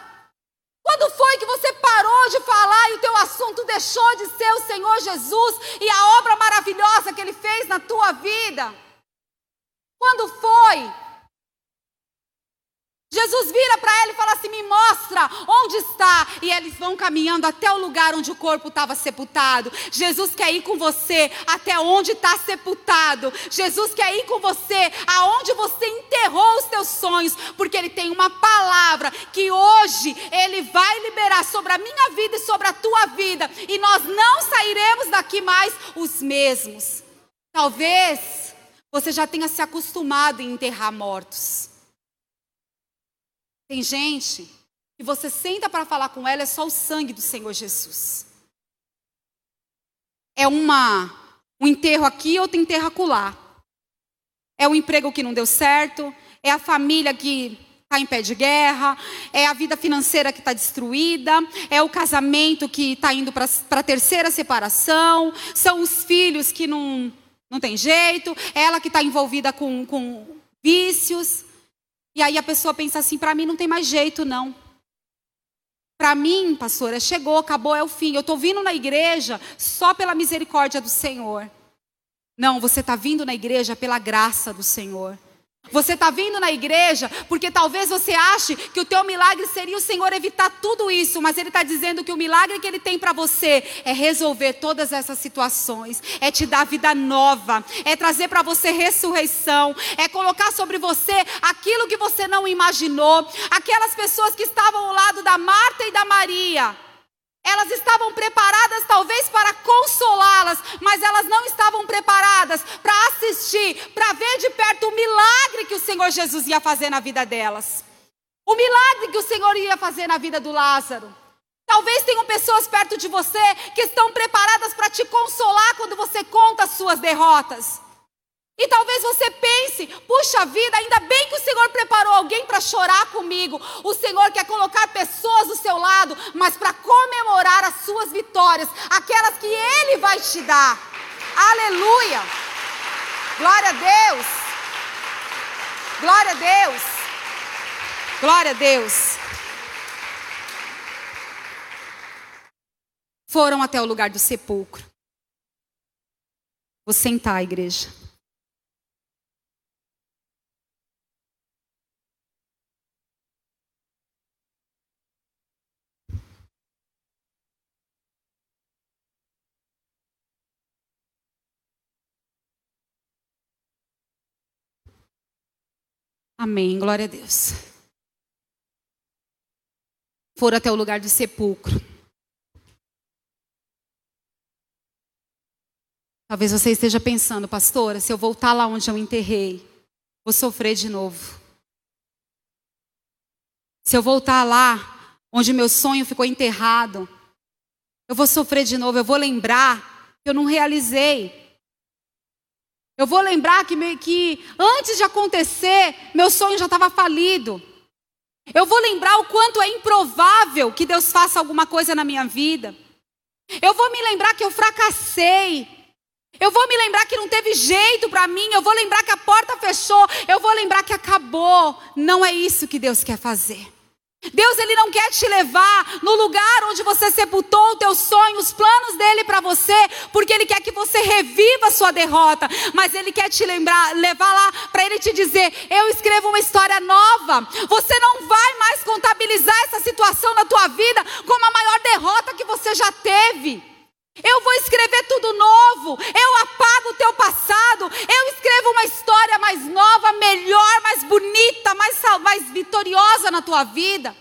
[SPEAKER 1] Quando foi que você parou de falar e o teu assunto deixou de ser o Senhor Jesus e a obra maravilhosa que Ele fez na tua vida? Quando foi? Jesus vira para ele e fala assim: Me mostra onde está. E eles vão caminhando até o lugar onde o corpo estava sepultado. Jesus quer ir com você até onde está sepultado. Jesus quer ir com você aonde você enterrou os teus sonhos. Porque Ele tem uma palavra que hoje Ele vai liberar sobre a minha vida e sobre a tua vida. E nós não sairemos daqui mais os mesmos. Talvez você já tenha se acostumado em enterrar mortos. Tem gente que você senta para falar com ela, é só o sangue do Senhor Jesus. É uma um enterro aqui, outro enterro acolá. É o emprego que não deu certo, é a família que está em pé de guerra, é a vida financeira que está destruída, é o casamento que está indo para a terceira separação, são os filhos que não, não tem jeito, é ela que está envolvida com, com vícios. E aí a pessoa pensa assim: para mim não tem mais jeito, não. Para mim, pastora, chegou, acabou, é o fim. Eu estou vindo na igreja só pela misericórdia do Senhor. Não, você está vindo na igreja pela graça do Senhor. Você está vindo na igreja porque talvez você ache que o teu milagre seria o Senhor evitar tudo isso, mas Ele está dizendo que o milagre que Ele tem para você é resolver todas essas situações, é te dar vida nova, é trazer para você ressurreição, é colocar sobre você aquilo que você não imaginou. Aquelas pessoas que estavam ao lado da Marta e da Maria elas estavam preparadas talvez para consolá-las, mas elas não estavam preparadas para assistir, para ver de perto o milagre que o Senhor Jesus ia fazer na vida delas. O milagre que o Senhor ia fazer na vida do Lázaro. Talvez tenham pessoas perto de você que estão preparadas para te consolar quando você conta as suas derrotas. E talvez você pense: puxa vida, ainda bem que o Senhor preparou alguém para chorar comigo. O Senhor quer colocar pessoas do seu lado, mas para comemorar as suas vitórias, aquelas que Ele vai te dar. Aleluia! Glória a Deus! Glória a Deus! Glória a Deus! Foram até o lugar do sepulcro. Vou sentar, igreja. Amém, glória a Deus. Foram até o lugar do sepulcro. Talvez você esteja pensando, pastora, se eu voltar lá onde eu enterrei, vou sofrer de novo. Se eu voltar lá onde meu sonho ficou enterrado, eu vou sofrer de novo, eu vou lembrar que eu não realizei. Eu vou lembrar que, que antes de acontecer, meu sonho já estava falido. Eu vou lembrar o quanto é improvável que Deus faça alguma coisa na minha vida. Eu vou me lembrar que eu fracassei. Eu vou me lembrar que não teve jeito para mim. Eu vou lembrar que a porta fechou. Eu vou lembrar que acabou. Não é isso que Deus quer fazer. Deus ele não quer te levar no lugar onde você sepultou o teu sonho, os planos dele para você, porque ele quer que você reviva a sua derrota, mas ele quer te lembrar, levar lá para ele te dizer: "Eu escrevo uma história nova". Você não vai mais contabilizar essa situação na tua vida como a maior derrota que você já teve. Eu vou escrever tudo novo. Eu apago o teu passado. Eu escrevo uma história mais nova, melhor, mais bonita, mais, mais vitoriosa na tua vida.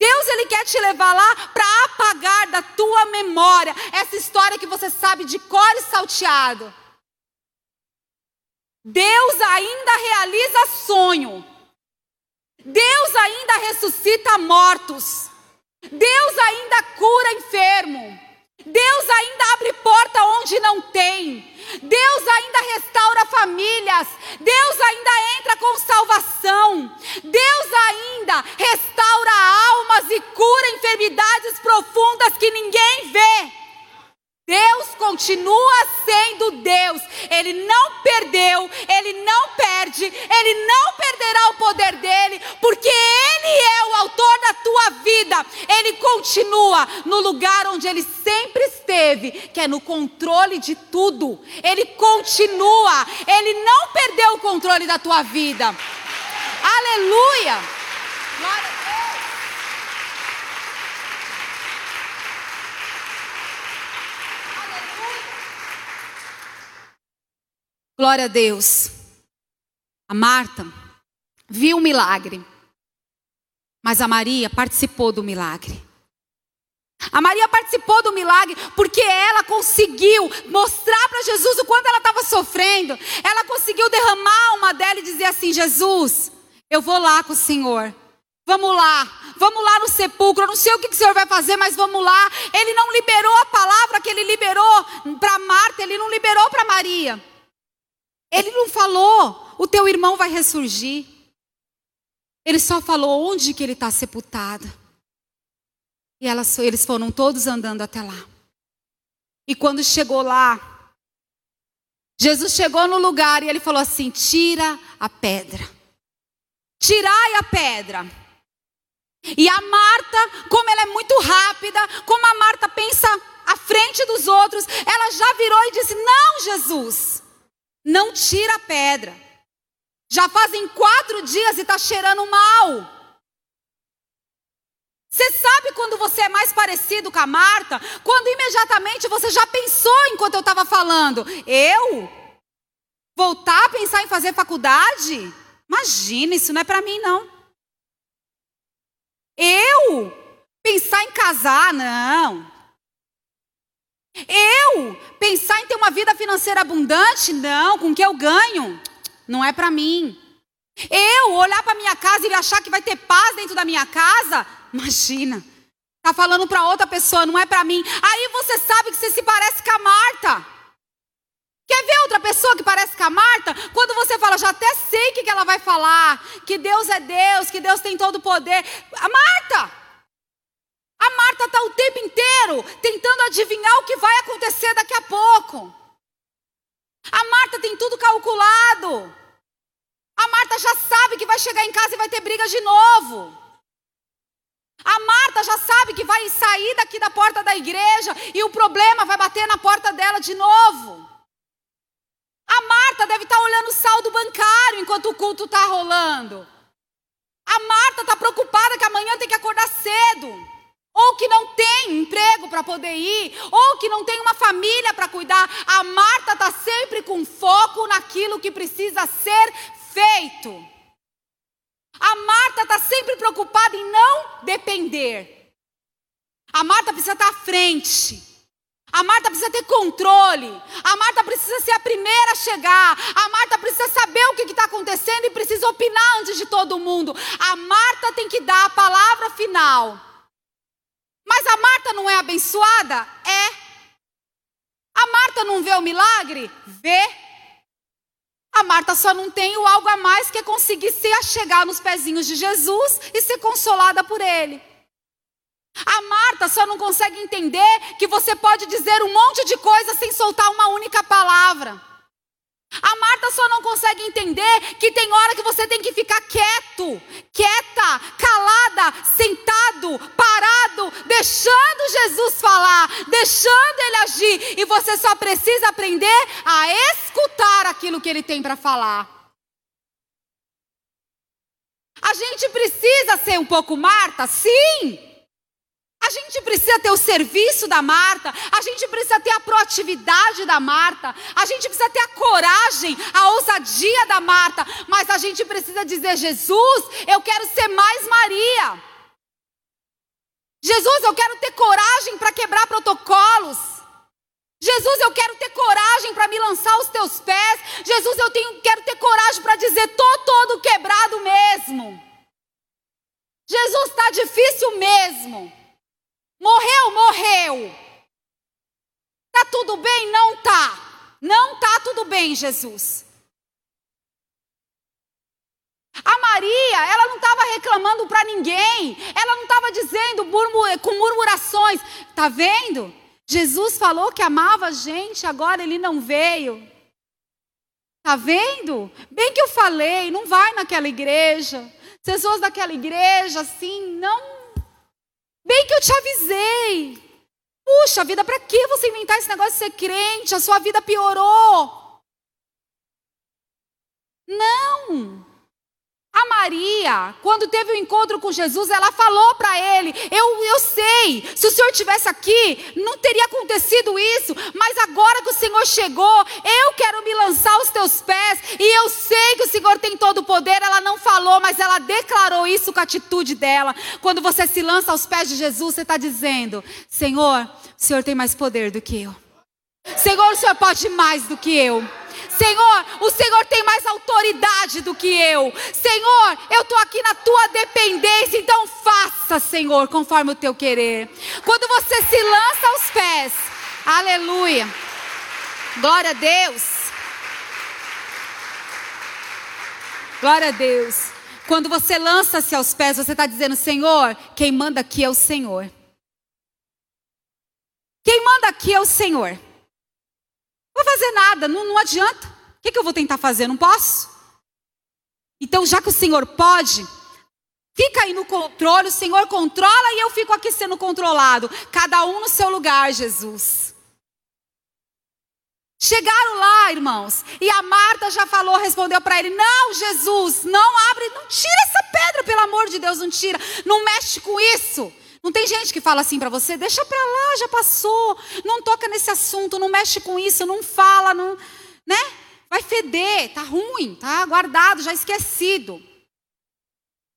[SPEAKER 1] Deus ele quer te levar lá para apagar da tua memória essa história que você sabe de cor e salteado. Deus ainda realiza sonho. Deus ainda ressuscita mortos. Deus ainda cura enfermo. Deus ainda abre porta onde não tem. Deus ainda restaura famílias. Deus ainda entra com salvação. Deus ainda restaura almas e cura enfermidades profundas que ninguém vê. Deus continua sendo Deus. Ele não perdeu, ele não perde, ele não perderá o poder dele, porque ele é o autor da tua vida. Ele continua no lugar onde ele sempre esteve, que é no controle de tudo. Ele continua, ele não perdeu o controle da tua vida. Aleluia! Glória Glória a Deus. A Marta viu o milagre, mas a Maria participou do milagre. A Maria participou do milagre porque ela conseguiu mostrar para Jesus o quanto ela estava sofrendo. Ela conseguiu derramar uma dela e dizer assim: Jesus, eu vou lá com o Senhor. Vamos lá, vamos lá no sepulcro. Eu não sei o que o Senhor vai fazer, mas vamos lá. Ele não liberou a palavra que ele liberou para Marta, ele não liberou para Maria. Ele não falou, o teu irmão vai ressurgir. Ele só falou onde que ele está sepultado. E elas, eles foram todos andando até lá. E quando chegou lá, Jesus chegou no lugar e ele falou assim: tira a pedra. Tirai a pedra. E a Marta, como ela é muito rápida, como a Marta pensa à frente dos outros, ela já virou e disse: Não, Jesus, não tira a pedra. Já fazem quatro dias e está cheirando mal. Você sabe quando você é mais parecido com a Marta? Quando imediatamente você já pensou enquanto eu estava falando. Eu? Voltar a pensar em fazer faculdade? Imagina, isso não é para mim, não. Eu? Pensar em casar? Não. Eu pensar em ter uma vida financeira abundante? Não, com o que eu ganho? Não é para mim. Eu olhar para minha casa e achar que vai ter paz dentro da minha casa? Imagina. Tá falando para outra pessoa, não é para mim. Aí você sabe que você se parece com a Marta. Quer ver outra pessoa que parece com a Marta? Quando você fala, já até sei o que ela vai falar, que Deus é Deus, que Deus tem todo o poder. A Marta! A Marta está o tempo inteiro tentando adivinhar o que vai acontecer daqui a pouco. A Marta tem tudo calculado. A Marta já sabe que vai chegar em casa e vai ter briga de novo. A Marta já sabe que vai sair daqui da porta da igreja e o problema vai bater na porta dela de novo. A Marta deve estar tá olhando o saldo bancário enquanto o culto está rolando. A Marta está preocupada que amanhã tem que acordar cedo que não tem emprego para poder ir, ou que não tem uma família para cuidar. A Marta está sempre com foco naquilo que precisa ser feito. A Marta está sempre preocupada em não depender. A Marta precisa estar tá à frente. A Marta precisa ter controle. A Marta precisa ser a primeira a chegar. A Marta precisa saber o que está acontecendo e precisa opinar antes de todo mundo. A Marta tem que dar a palavra final. Mas a Marta não é abençoada? É. A Marta não vê o milagre? Vê. A Marta só não tem o algo a mais que é conseguir se achegar nos pezinhos de Jesus e ser consolada por Ele. A Marta só não consegue entender que você pode dizer um monte de coisa sem soltar uma única palavra. A Marta só não consegue entender que tem hora que você tem que ficar quieto, quieta, calada, sentado, parado, deixando Jesus falar, deixando ele agir, e você só precisa aprender a escutar aquilo que ele tem para falar. A gente precisa ser um pouco Marta, sim. A gente precisa ter o serviço da Marta, a gente precisa ter a proatividade da Marta, a gente precisa ter a coragem, a ousadia da Marta, mas a gente precisa dizer: Jesus, eu quero ser mais Maria. Jesus, eu quero ter coragem para quebrar protocolos. Jesus, eu quero ter coragem para me lançar aos teus pés. Jesus, eu tenho, quero ter coragem para dizer: estou todo quebrado mesmo. Jesus está difícil mesmo. Morreu, morreu. Tá tudo bem? Não tá. Não tá tudo bem, Jesus. A Maria, ela não estava reclamando para ninguém, ela não estava dizendo com murmurações. Tá vendo? Jesus falou que amava a gente, agora ele não veio. Tá vendo? Bem que eu falei, não vai naquela igreja. Pessoas daquela igreja, assim, não. Bem que eu te avisei. Puxa vida, para que você inventar esse negócio de ser crente? A sua vida piorou. Não. A Maria, quando teve o um encontro com Jesus, ela falou para ele: eu, eu sei, se o Senhor tivesse aqui, não teria acontecido isso, mas agora que o Senhor chegou, eu quero me lançar aos teus pés, e eu sei que o Senhor tem todo o poder. Ela não falou, mas ela declarou isso com a atitude dela. Quando você se lança aos pés de Jesus, você está dizendo: Senhor, o Senhor tem mais poder do que eu. Senhor, o Senhor pode mais do que eu. Senhor, o Senhor tem mais autoridade do que eu. Senhor, eu estou aqui na tua dependência, então faça, Senhor, conforme o teu querer. Quando você se lança aos pés, aleluia, glória a Deus. Glória a Deus. Quando você lança-se aos pés, você está dizendo: Senhor, quem manda aqui é o Senhor. Quem manda aqui é o Senhor. Vou fazer nada, não, não adianta. O que, que eu vou tentar fazer? Não posso? Então, já que o Senhor pode, fica aí no controle, o Senhor controla e eu fico aqui sendo controlado. Cada um no seu lugar, Jesus. Chegaram lá, irmãos, e a Marta já falou, respondeu para ele: Não, Jesus, não abre, não tira essa pedra, pelo amor de Deus, não tira, não mexe com isso. Não tem gente que fala assim para você, deixa para lá, já passou, não toca nesse assunto, não mexe com isso, não fala, não, né? Vai feder, tá ruim, tá guardado, já esquecido.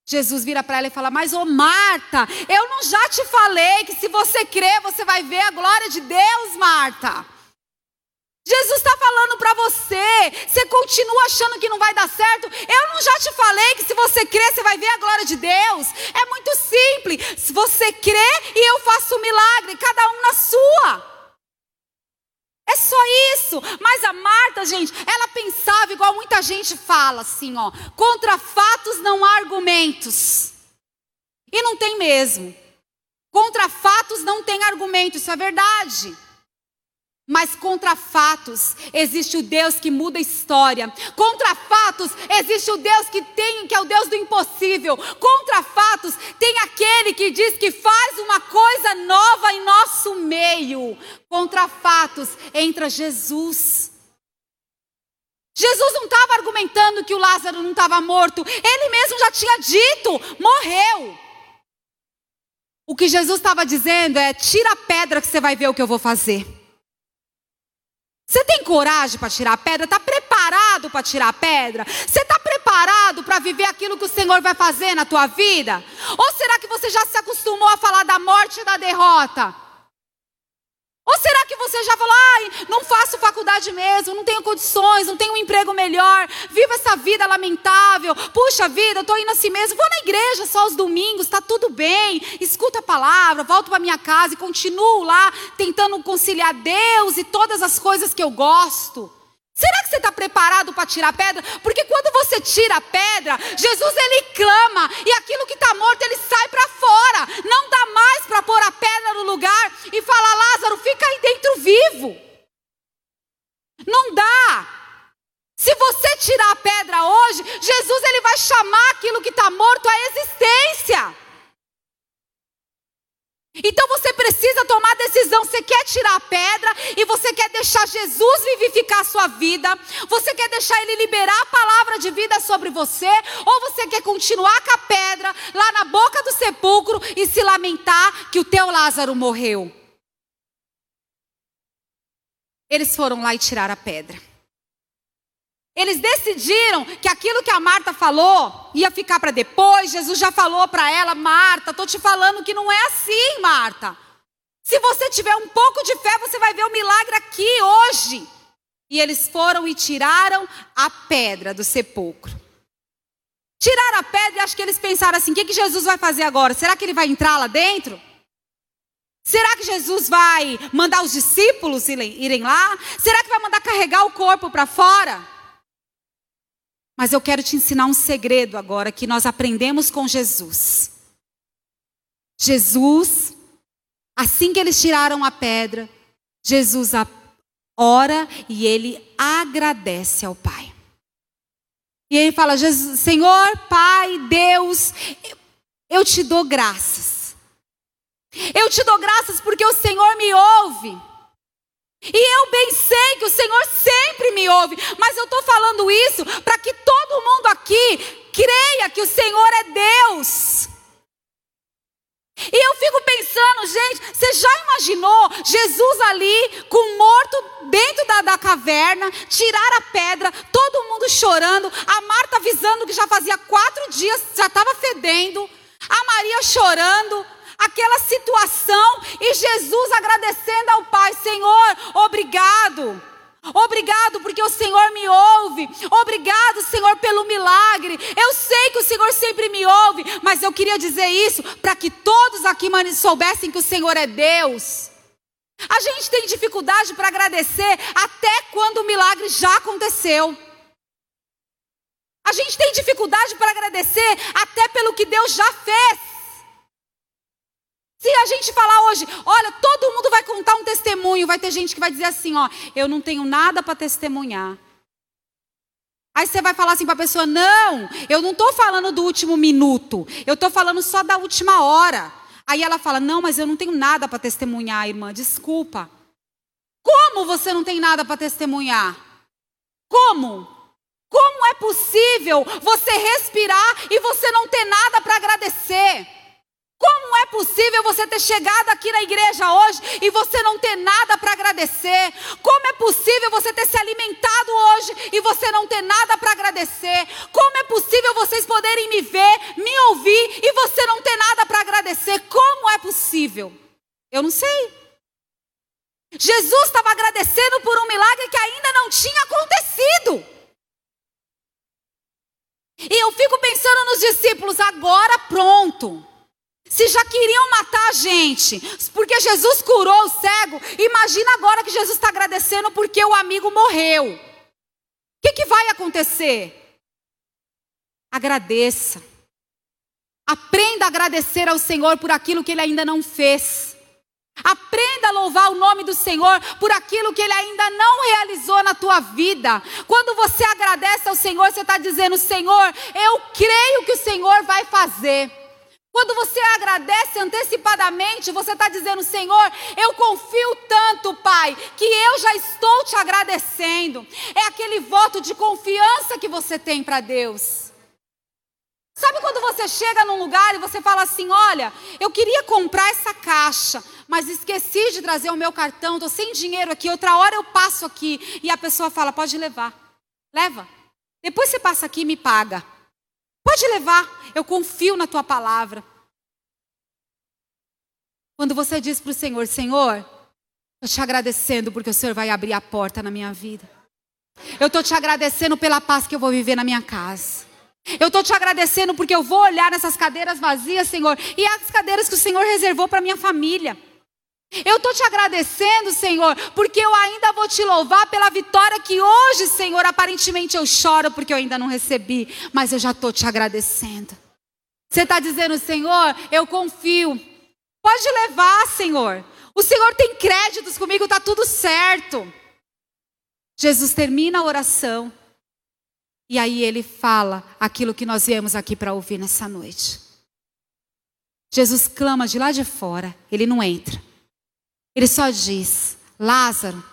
[SPEAKER 1] Jesus vira para ela e fala: Mas, ô Marta, eu não já te falei que se você crer, você vai ver a glória de Deus, Marta. Jesus está falando para você. Você continua achando que não vai dar certo? Eu não já te falei que se você crer, você vai ver a glória de Deus? É muito simples. Se você crê e eu faço o um milagre, cada um na sua. É só isso. Mas a Marta, gente, ela pensava igual muita gente fala assim, ó, contra fatos não há argumentos. E não tem mesmo. Contra fatos não tem argumento, isso é verdade. Mas contra fatos existe o Deus que muda a história. Contra fatos existe o Deus que tem, que é o Deus do impossível. Contra fatos tem aquele que diz que faz uma coisa nova em nosso meio. Contra fatos entra Jesus. Jesus não estava argumentando que o Lázaro não estava morto. Ele mesmo já tinha dito, morreu. O que Jesus estava dizendo é: tira a pedra que você vai ver o que eu vou fazer. Você tem coragem para tirar a pedra? Está preparado para tirar a pedra? Você está preparado para viver aquilo que o Senhor vai fazer na tua vida? Ou será que você já se acostumou a falar da morte e da derrota? Ou será que você já falou, ai, não faço faculdade mesmo, não tenho condições, não tenho um emprego melhor, vivo essa vida lamentável, puxa vida, estou indo assim mesmo, vou na igreja só aos domingos, está tudo bem, escuta a palavra, volto para minha casa e continuo lá tentando conciliar Deus e todas as coisas que eu gosto. Será que você está preparado para tirar a pedra? Porque quando você tira a pedra, Jesus ele clama e aquilo que está morto ele sai para fora. Não dá mais para pôr a pedra no lugar e falar Lázaro, fica aí dentro vivo. Não dá. Se você tirar a pedra hoje, Jesus ele vai chamar aquilo que está morto à existência. Então você precisa tomar decisão. Você quer tirar a pedra e você quer deixar Jesus vivificar a sua vida? Você quer deixar Ele liberar a palavra de vida sobre você? Ou você quer continuar com a pedra lá na boca do sepulcro e se lamentar que o teu Lázaro morreu? Eles foram lá e tiraram a pedra. Eles decidiram que aquilo que a Marta falou ia ficar para depois. Jesus já falou para ela: Marta, estou te falando que não é assim, Marta. Se você tiver um pouco de fé, você vai ver o milagre aqui hoje. E eles foram e tiraram a pedra do sepulcro. Tiraram a pedra e acho que eles pensaram assim: o que, que Jesus vai fazer agora? Será que ele vai entrar lá dentro? Será que Jesus vai mandar os discípulos irem lá? Será que vai mandar carregar o corpo para fora? Mas eu quero te ensinar um segredo agora que nós aprendemos com Jesus. Jesus, assim que eles tiraram a pedra, Jesus ora e ele agradece ao Pai. E ele fala: Senhor, Pai, Deus, eu te dou graças. Eu te dou graças porque o Senhor me ouve. E eu bem sei que o Senhor sempre me ouve, mas eu estou falando isso para que todo mundo aqui creia que o Senhor é Deus. E eu fico pensando, gente, você já imaginou Jesus ali com morto dentro da, da caverna, tirar a pedra, todo mundo chorando, a Marta avisando que já fazia quatro dias, já estava fedendo, a Maria chorando, aquela situação, e Jesus agradecendo ao Pai: Senhor, obrigado. Obrigado porque o Senhor me ouve. Obrigado, Senhor, pelo milagre. Eu sei que o Senhor sempre me ouve, mas eu queria dizer isso para que todos aqui soubessem que o Senhor é Deus. A gente tem dificuldade para agradecer até quando o milagre já aconteceu. A gente tem dificuldade para agradecer até pelo que Deus já fez. Se a gente falar hoje, olha, todo mundo vai contar um testemunho, vai ter gente que vai dizer assim, ó, eu não tenho nada para testemunhar. Aí você vai falar assim para a pessoa: não, eu não estou falando do último minuto, eu estou falando só da última hora. Aí ela fala: não, mas eu não tenho nada para testemunhar, irmã, desculpa. Como você não tem nada para testemunhar? Como? Como é possível você respirar e você não ter nada para agradecer? Como é possível você ter chegado aqui na igreja hoje e você não ter nada para agradecer? Como é possível você ter se alimentado hoje e você não ter nada para agradecer? Como é possível vocês poderem me ver, me ouvir e você não ter nada para agradecer? Como é possível? Eu não sei. Jesus estava agradecendo por um milagre que ainda não tinha acontecido. E eu fico pensando nos discípulos, agora pronto. Se já queriam matar a gente, porque Jesus curou o cego, imagina agora que Jesus está agradecendo porque o amigo morreu. O que, que vai acontecer? Agradeça. Aprenda a agradecer ao Senhor por aquilo que Ele ainda não fez. Aprenda a louvar o nome do Senhor por aquilo que Ele ainda não realizou na tua vida. Quando você agradece ao Senhor, você está dizendo: Senhor, eu creio que o Senhor vai fazer. Quando você agradece antecipadamente, você está dizendo: Senhor, eu confio tanto, Pai, que eu já estou te agradecendo. É aquele voto de confiança que você tem para Deus. Sabe quando você chega num lugar e você fala assim: Olha, eu queria comprar essa caixa, mas esqueci de trazer o meu cartão, estou sem dinheiro aqui, outra hora eu passo aqui. E a pessoa fala: Pode levar, leva. Depois você passa aqui e me paga. Pode levar, eu confio na tua palavra. Quando você diz para o Senhor: Senhor, eu te agradecendo porque o Senhor vai abrir a porta na minha vida. Eu estou te agradecendo pela paz que eu vou viver na minha casa. Eu estou te agradecendo porque eu vou olhar nessas cadeiras vazias, Senhor, e as cadeiras que o Senhor reservou para minha família. Eu estou te agradecendo, Senhor, porque eu ainda vou te louvar pela vitória que hoje, Senhor, aparentemente eu choro porque eu ainda não recebi, mas eu já estou te agradecendo. Você está dizendo, Senhor, eu confio. Pode levar, Senhor. O Senhor tem créditos comigo, está tudo certo. Jesus termina a oração. E aí ele fala aquilo que nós viemos aqui para ouvir nessa noite. Jesus clama de lá de fora, ele não entra. Ele só diz: Lázaro,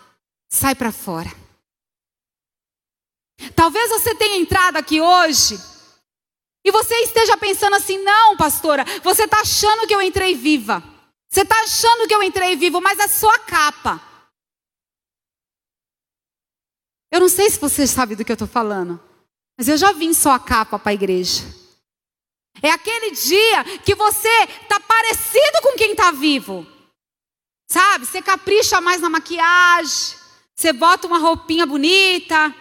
[SPEAKER 1] sai para fora. Talvez você tenha entrado aqui hoje e você esteja pensando assim: não, pastora, você está achando que eu entrei viva. Você está achando que eu entrei vivo, mas é só a capa. Eu não sei se você sabe do que eu estou falando, mas eu já vim só a capa para a igreja. É aquele dia que você está parecido com quem está vivo. Sabe? Você capricha mais na maquiagem, você bota uma roupinha bonita,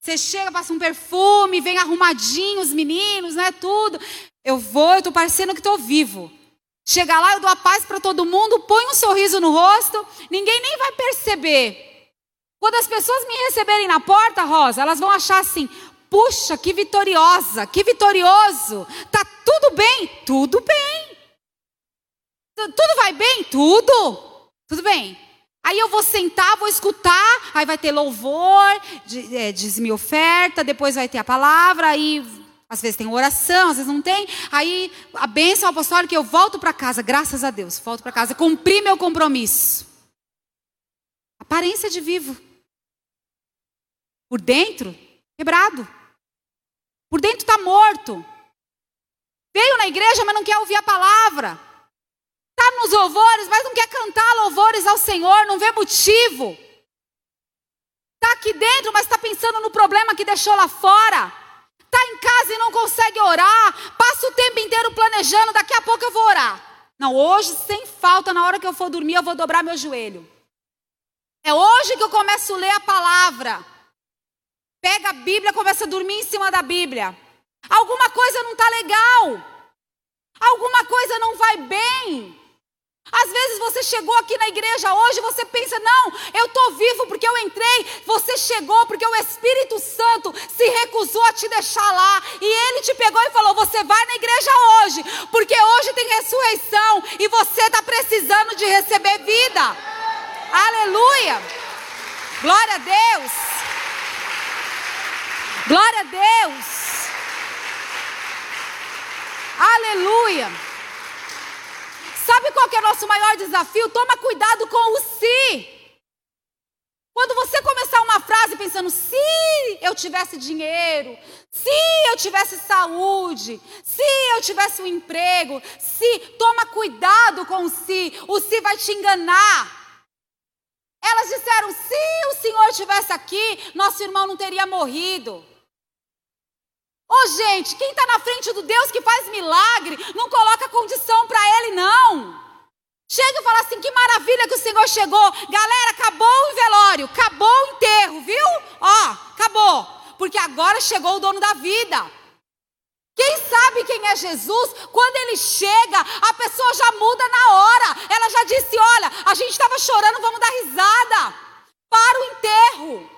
[SPEAKER 1] Você chega, passa um perfume, vem arrumadinho os meninos, né? Tudo. Eu vou, eu tô parecendo que tô vivo. Chega lá, eu dou a paz para todo mundo, põe um sorriso no rosto, ninguém nem vai perceber. Quando as pessoas me receberem na porta, Rosa, elas vão achar assim: puxa, que vitoriosa, que vitorioso. Tá tudo bem? Tudo bem. Tudo vai bem? Tudo. Tudo bem. Aí eu vou sentar, vou escutar, aí vai ter louvor, é, diz-me oferta, depois vai ter a palavra, aí às vezes tem oração, às vezes não tem. Aí a bênção apostólica, eu volto para casa, graças a Deus, volto para casa, cumpri meu compromisso. Aparência de vivo. Por dentro, quebrado. Por dentro está morto. Veio na igreja, mas não quer ouvir a palavra. Está nos louvores, mas não quer cantar louvores ao Senhor, não vê motivo. Está aqui dentro, mas está pensando no problema que deixou lá fora. Está em casa e não consegue orar. Passa o tempo inteiro planejando, daqui a pouco eu vou orar. Não, hoje, sem falta, na hora que eu for dormir, eu vou dobrar meu joelho. É hoje que eu começo a ler a palavra. Pega a Bíblia, começa a dormir em cima da Bíblia. Alguma coisa não está legal. Alguma coisa não vai bem. Às vezes você chegou aqui na igreja hoje, você pensa, não, eu estou vivo porque eu entrei. Você chegou porque o Espírito Santo se recusou a te deixar lá. E ele te pegou e falou: Você vai na igreja hoje, porque hoje tem ressurreição e você está precisando de receber vida. Aleluia! Glória a Deus! Glória a Deus! Aleluia! Sabe qual é o nosso maior desafio? Toma cuidado com o se. Quando você começar uma frase pensando, se eu tivesse dinheiro, se eu tivesse saúde, se eu tivesse um emprego, se, toma cuidado com o se, o se vai te enganar. Elas disseram, se o Senhor estivesse aqui, nosso irmão não teria morrido. Ô oh, gente, quem está na frente do Deus que faz milagre, não coloca condição para ele, não. Chega e fala assim: que maravilha que o Senhor chegou. Galera, acabou o velório, acabou o enterro, viu? Ó, acabou. Porque agora chegou o dono da vida. Quem sabe quem é Jesus, quando ele chega, a pessoa já muda na hora. Ela já disse: olha, a gente estava chorando, vamos dar risada. Para o enterro.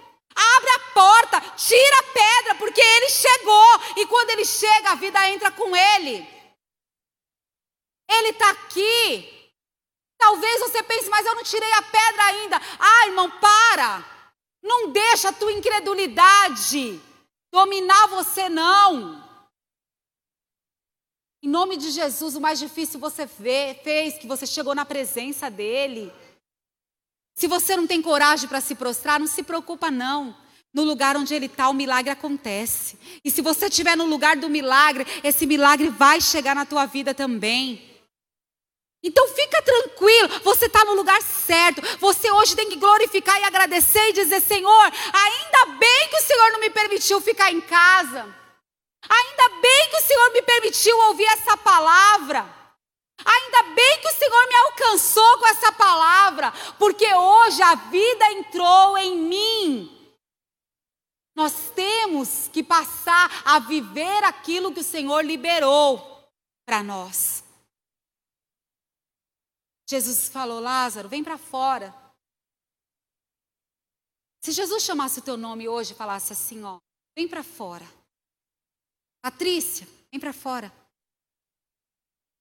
[SPEAKER 1] Abre a porta, tira a pedra, porque ele chegou. E quando ele chega, a vida entra com ele. Ele está aqui. Talvez você pense, mas eu não tirei a pedra ainda. Ah, irmão, para. Não deixa a tua incredulidade dominar você, não. Em nome de Jesus, o mais difícil você fez, que você chegou na presença dEle. Se você não tem coragem para se prostrar, não se preocupa não. No lugar onde ele está, o milagre acontece. E se você estiver no lugar do milagre, esse milagre vai chegar na tua vida também. Então fica tranquilo, você está no lugar certo. Você hoje tem que glorificar e agradecer e dizer: Senhor, ainda bem que o Senhor não me permitiu ficar em casa. Ainda bem que o Senhor me permitiu ouvir essa palavra. Ainda bem que o Senhor me alcançou com essa palavra, porque hoje a vida entrou em mim. Nós temos que passar a viver aquilo que o Senhor liberou para nós. Jesus falou: Lázaro, vem para fora. Se Jesus chamasse o teu nome hoje e falasse assim: ó, vem para fora. Patrícia, vem para fora.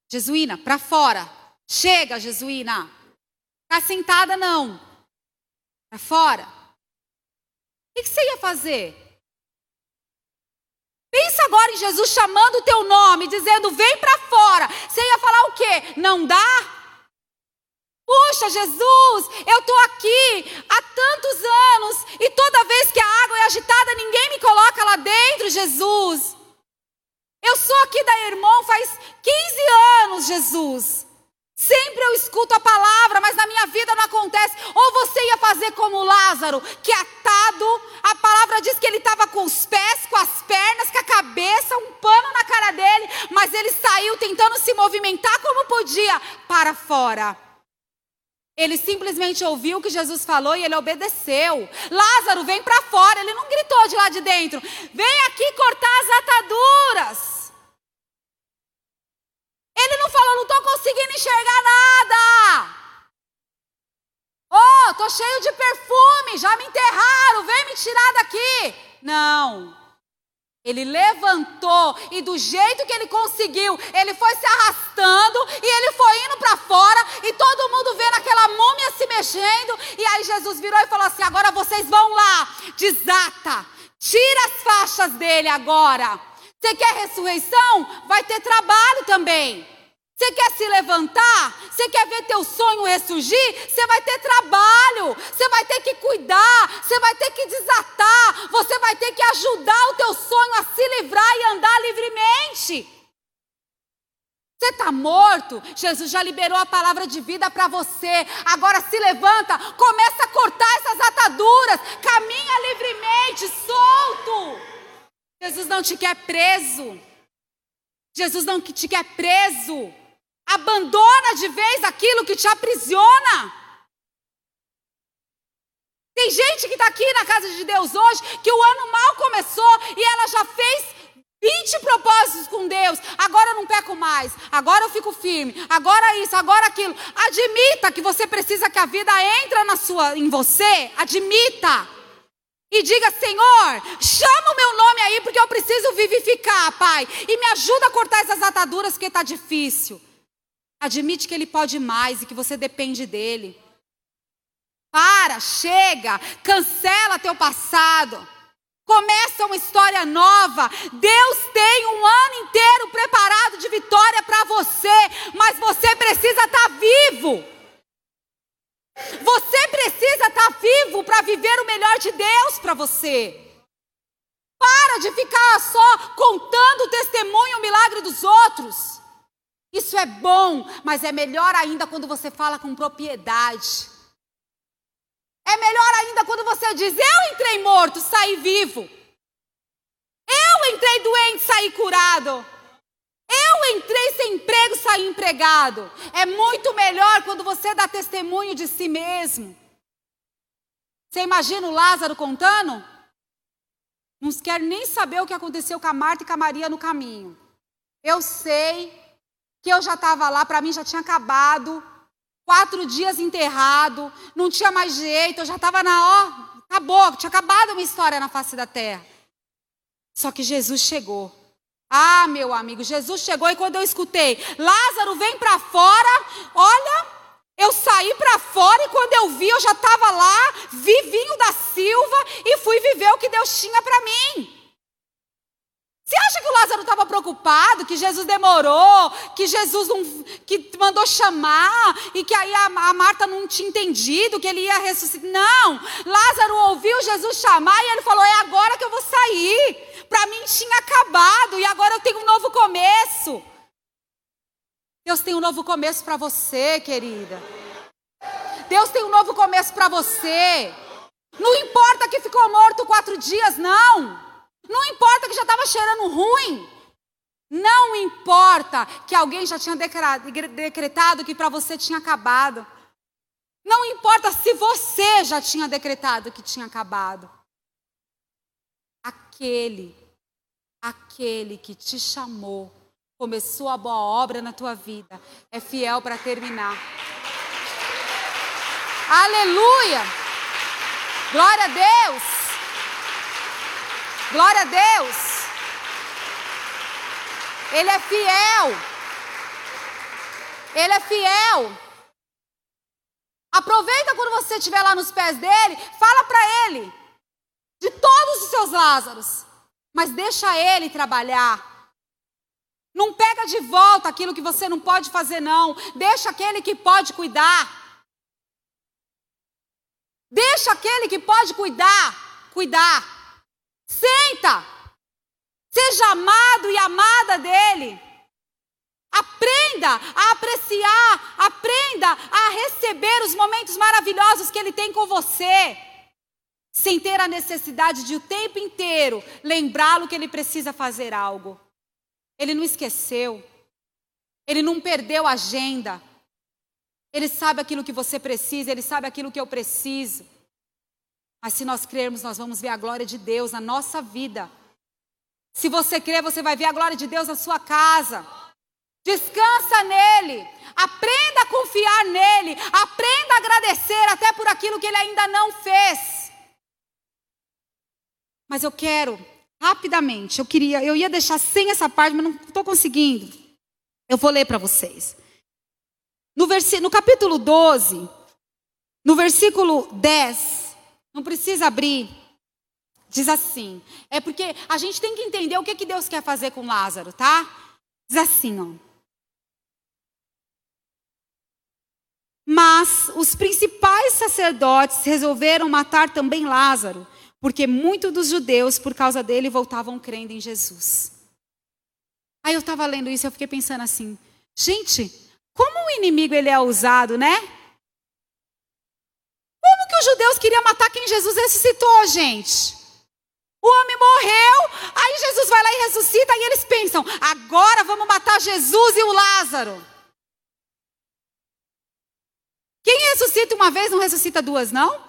[SPEAKER 1] Jesuína, para fora. Chega, Jesuína. Tá sentada não. Para fora. O que você ia fazer? Pensa agora em Jesus chamando o teu nome, dizendo: "Vem para fora". Você ia falar o quê? Não dá? Puxa, Jesus, eu estou aqui há tantos anos e toda vez que a água é agitada, ninguém me coloca lá dentro, Jesus. Eu sou aqui da irmã faz 15 anos, Jesus. Sempre eu escuto a palavra, mas na minha vida não acontece. Ou você ia fazer como Lázaro, que atado, a palavra diz que ele estava com os pés, com as pernas, com a cabeça, um pano na cara dele, mas ele saiu tentando se movimentar como podia para fora. Ele simplesmente ouviu o que Jesus falou e ele obedeceu. Lázaro, vem para fora. Ele não gritou de lá de dentro: vem aqui cortar as ataduras. Ele não falou: não estou conseguindo enxergar nada. Oh, tô cheio de perfume, já me enterraram, vem me tirar daqui. Não. Ele levantou e do jeito que ele conseguiu, ele foi se arrastando e ele foi indo para fora e todo mundo vendo aquela múmia se mexendo. E aí Jesus virou e falou assim: agora vocês vão lá, desata, tira as faixas dele agora. Você quer ressurreição? Vai ter trabalho também. Você quer se levantar? Você quer ver teu sonho ressurgir? Você vai ter trabalho, você vai ter que cuidar, você vai ter que desatar, você vai ter que ajudar o teu sonho a se livrar e andar livremente. Você está morto, Jesus já liberou a palavra de vida para você. Agora se levanta, começa a cortar essas ataduras, caminha livremente, solto. Jesus não te quer preso. Jesus não te quer preso. Abandona de vez aquilo que te aprisiona. Tem gente que está aqui na casa de Deus hoje que o ano mal começou e ela já fez 20 propósitos com Deus. Agora eu não peco mais. Agora eu fico firme. Agora isso, agora aquilo. Admita que você precisa que a vida entre na sua, em você. Admita. E diga, Senhor, chama o meu nome aí porque eu preciso vivificar, Pai. E me ajuda a cortar essas ataduras porque está difícil. Admite que Ele pode mais e que você depende dEle. Para, chega, cancela teu passado. Começa uma história nova. Deus tem um ano inteiro preparado de vitória para você, mas você precisa estar tá vivo. Você precisa estar tá vivo para viver o melhor de Deus para você. Para de ficar só contando o testemunho, o milagre dos outros. Isso é bom, mas é melhor ainda quando você fala com propriedade. É melhor ainda quando você diz: Eu entrei morto, saí vivo. Eu entrei doente, saí curado. Eu entrei sem emprego, saí empregado. É muito melhor quando você dá testemunho de si mesmo. Você imagina o Lázaro contando? Não quer nem saber o que aconteceu com a Marta e com a Maria no caminho. Eu sei que eu já estava lá, para mim já tinha acabado, quatro dias enterrado, não tinha mais jeito, eu já estava na ó, acabou, tinha acabado a minha história na face da terra. Só que Jesus chegou. Ah, meu amigo, Jesus chegou e quando eu escutei, Lázaro vem para fora, olha, eu saí para fora e quando eu vi, eu já estava lá, vivinho da Silva e fui viver o que Deus tinha para mim. Você acha que o Lázaro estava preocupado, que Jesus demorou, que Jesus não, que mandou chamar e que aí a, a Marta não tinha entendido que ele ia ressuscitar? Não! Lázaro ouviu Jesus chamar e ele falou: É agora que eu vou sair. Para mim tinha acabado e agora eu tenho um novo começo. Deus tem um novo começo para você, querida. Deus tem um novo começo para você. Não importa que ficou morto quatro dias, não. Não importa que já estava cheirando ruim. Não importa que alguém já tinha decretado que para você tinha acabado. Não importa se você já tinha decretado que tinha acabado. Aquele, aquele que te chamou, começou a boa obra na tua vida, é fiel para terminar. Aleluia! Glória a Deus! Glória a Deus. Ele é fiel. Ele é fiel. Aproveita quando você estiver lá nos pés dele, fala para ele de todos os seus Lázaros, mas deixa ele trabalhar. Não pega de volta aquilo que você não pode fazer, não. Deixa aquele que pode cuidar. Deixa aquele que pode cuidar, cuidar. Senta. Seja amado e amada dele. Aprenda a apreciar, aprenda a receber os momentos maravilhosos que ele tem com você, sem ter a necessidade de o tempo inteiro lembrá-lo que ele precisa fazer algo. Ele não esqueceu, ele não perdeu a agenda, Ele sabe aquilo que você precisa, Ele sabe aquilo que eu preciso. Mas se nós crermos, nós vamos ver a glória de Deus na nossa vida. Se você crer, você vai ver a glória de Deus na sua casa. Descansa nele. Aprenda a confiar nele. Aprenda a agradecer até por aquilo que ele ainda não fez. Mas eu quero, rapidamente, eu queria, eu ia deixar sem essa parte, mas não estou conseguindo. Eu vou ler para vocês. No, no capítulo 12, no versículo 10, não precisa abrir, diz assim: é porque a gente tem que entender o que, que Deus quer fazer com Lázaro, tá? Diz assim, ó. Mas os principais sacerdotes resolveram matar também Lázaro, porque muitos dos judeus, por causa dele, voltavam crendo em Jesus. Aí eu estava lendo isso e eu fiquei pensando assim: gente, como o inimigo ele é usado, né? Que os judeus queriam matar quem Jesus ressuscitou, gente? O homem morreu, aí Jesus vai lá e ressuscita, e eles pensam: agora vamos matar Jesus e o Lázaro. Quem ressuscita uma vez não ressuscita duas, não?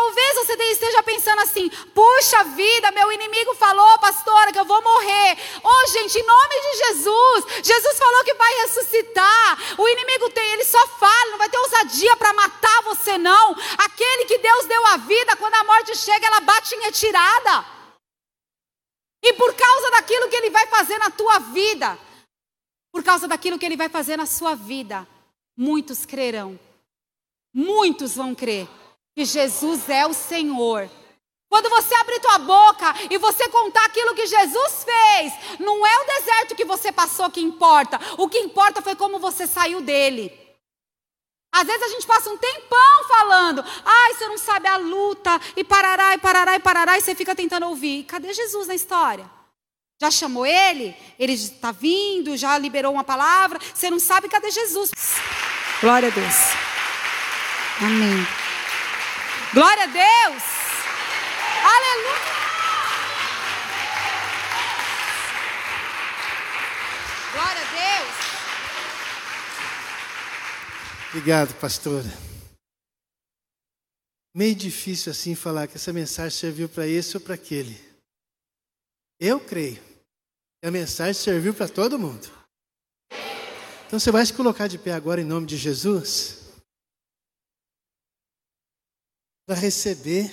[SPEAKER 1] Talvez você esteja pensando assim: puxa vida, meu inimigo falou, pastora, que eu vou morrer. Oh, gente, em nome de Jesus, Jesus falou que vai ressuscitar. O inimigo tem, ele só fala, não vai ter ousadia para matar você, não. Aquele que Deus deu a vida, quando a morte chega, ela bate em retirada. E por causa daquilo que ele vai fazer na tua vida, por causa daquilo que ele vai fazer na sua vida, muitos crerão. Muitos vão crer que Jesus é o Senhor. Quando você abrir tua boca e você contar aquilo que Jesus fez, não é o deserto que você passou que importa. O que importa foi como você saiu dele. Às vezes a gente passa um tempão falando, ai, você não sabe a luta, e parará, e parará, e parará, e você fica tentando ouvir. Cadê Jesus na história? Já chamou ele? Ele está vindo, já liberou uma palavra. Você não sabe cadê Jesus? Glória a Deus. Amém. Glória a Deus. Aleluia. Glória a Deus.
[SPEAKER 2] Obrigado, pastora. Meio difícil assim falar que essa mensagem serviu para esse ou para aquele. Eu creio que a mensagem serviu para todo mundo. Então você vai se colocar de pé agora em nome de Jesus. Para receber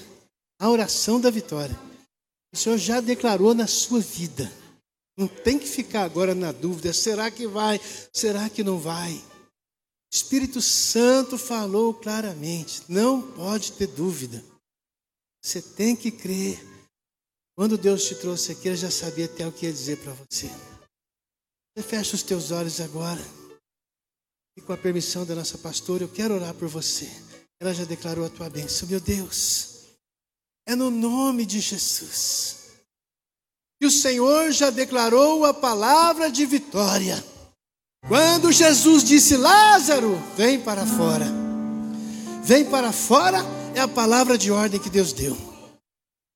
[SPEAKER 2] a oração da vitória. O Senhor já declarou na sua vida. Não tem que ficar agora na dúvida: será que vai? Será que não vai? O Espírito Santo falou claramente: não pode ter dúvida. Você tem que crer. Quando Deus te trouxe aqui, Ele já sabia até o que ia dizer para você. Você fecha os teus olhos agora. E com a permissão da nossa pastora, eu quero orar por você. Ela já declarou a tua bênção, meu Deus. É no nome de Jesus. E o Senhor já declarou a palavra de vitória. Quando Jesus disse: Lázaro, vem para fora. Vem para fora é a palavra de ordem que Deus deu.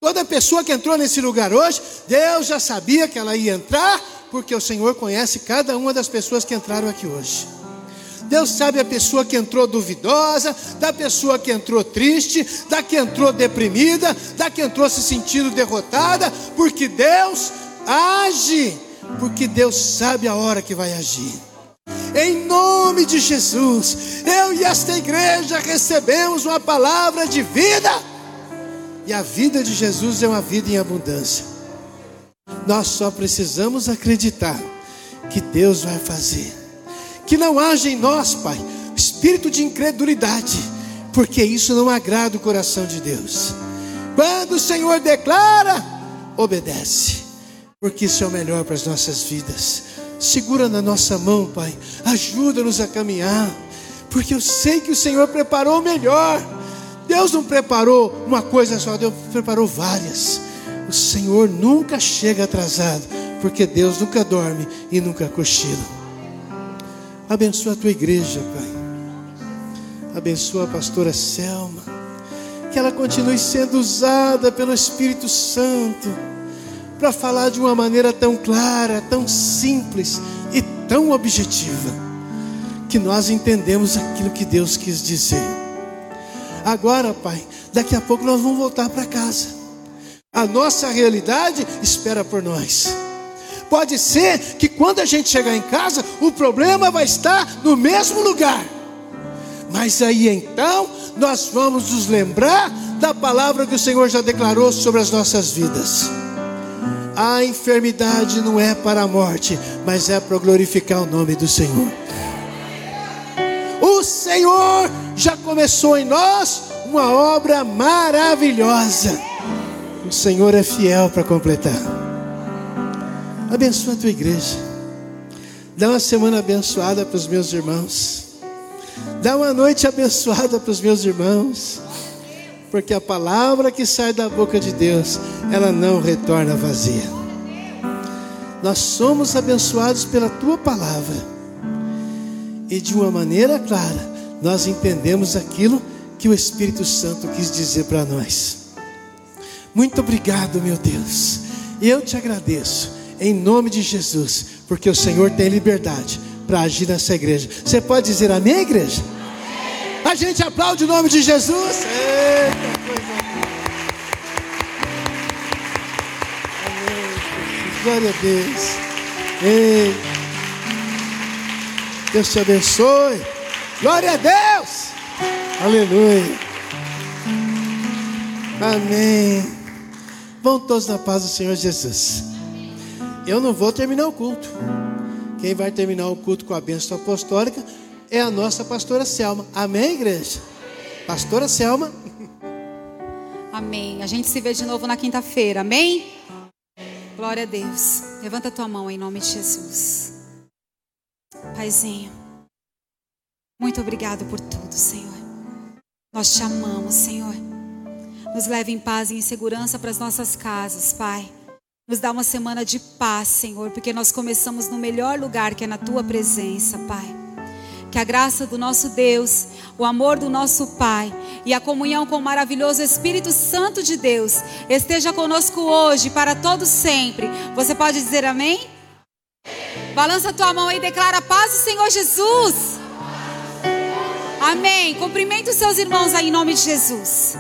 [SPEAKER 2] Toda pessoa que entrou nesse lugar hoje, Deus já sabia que ela ia entrar, porque o Senhor conhece cada uma das pessoas que entraram aqui hoje. Deus sabe a pessoa que entrou duvidosa, da pessoa que entrou triste, da que entrou deprimida, da que entrou se sentindo derrotada, porque Deus age, porque Deus sabe a hora que vai agir. Em nome de Jesus, eu e esta igreja recebemos uma palavra de vida, e a vida de Jesus é uma vida em abundância. Nós só precisamos acreditar que Deus vai fazer que não haja em nós, Pai, espírito de incredulidade, porque isso não agrada o coração de Deus. Quando o Senhor declara, obedece, porque isso é o melhor para as nossas vidas. Segura na nossa mão, Pai, ajuda-nos a caminhar, porque eu sei que o Senhor preparou o melhor. Deus não preparou uma coisa só, Deus preparou várias. O Senhor nunca chega atrasado, porque Deus nunca dorme e nunca cochila. Abençoa a tua igreja, Pai. Abençoa a pastora Selma. Que ela continue sendo usada pelo Espírito Santo para falar de uma maneira tão clara, tão simples e tão objetiva. que nós entendemos aquilo que Deus quis dizer. Agora, Pai, daqui a pouco nós vamos voltar para casa. A nossa realidade espera por nós. Pode ser que quando a gente chegar em casa, o problema vai estar no mesmo lugar. Mas aí então, nós vamos nos lembrar da palavra que o Senhor já declarou sobre as nossas vidas. A enfermidade não é para a morte, mas é para glorificar o nome do Senhor. O Senhor já começou em nós uma obra maravilhosa. O Senhor é fiel para completar. Abençoa a tua igreja. Dá uma semana abençoada para os meus irmãos. Dá uma noite abençoada para os meus irmãos. Porque a palavra que sai da boca de Deus, ela não retorna vazia. Nós somos abençoados pela tua palavra. E de uma maneira clara, nós entendemos aquilo que o Espírito Santo quis dizer para nós. Muito obrigado, meu Deus. Eu te agradeço, em nome de Jesus, porque o Senhor tem liberdade para agir nessa igreja. Você pode dizer amém, igreja? A gente aplaude o nome de Jesus. Eita coisa Amém. Glória a Deus. Ei. Deus te abençoe. Glória a Deus. Aleluia. Amém. Vão todos na paz do Senhor Jesus. Eu não vou terminar o culto. Quem vai terminar o culto com a bênção apostólica é a nossa pastora Selma. Amém, igreja? Pastora Selma.
[SPEAKER 1] Amém. A gente se vê de novo na quinta-feira. Amém? Glória a Deus. Levanta tua mão em nome de Jesus. Paizinho, muito obrigado por tudo, Senhor. Nós te amamos, Senhor. Nos leve em paz e em segurança para as nossas casas, Pai. Nos dá uma semana de paz, Senhor, porque nós começamos no melhor lugar que é na tua presença, Pai. Que a graça do nosso Deus, o amor do nosso Pai e a comunhão com o maravilhoso Espírito Santo de Deus esteja conosco hoje para todo sempre. Você pode dizer amém? Balança a tua mão e declara paz do Senhor Jesus. Amém. Cumprimenta os seus irmãos aí em nome de Jesus.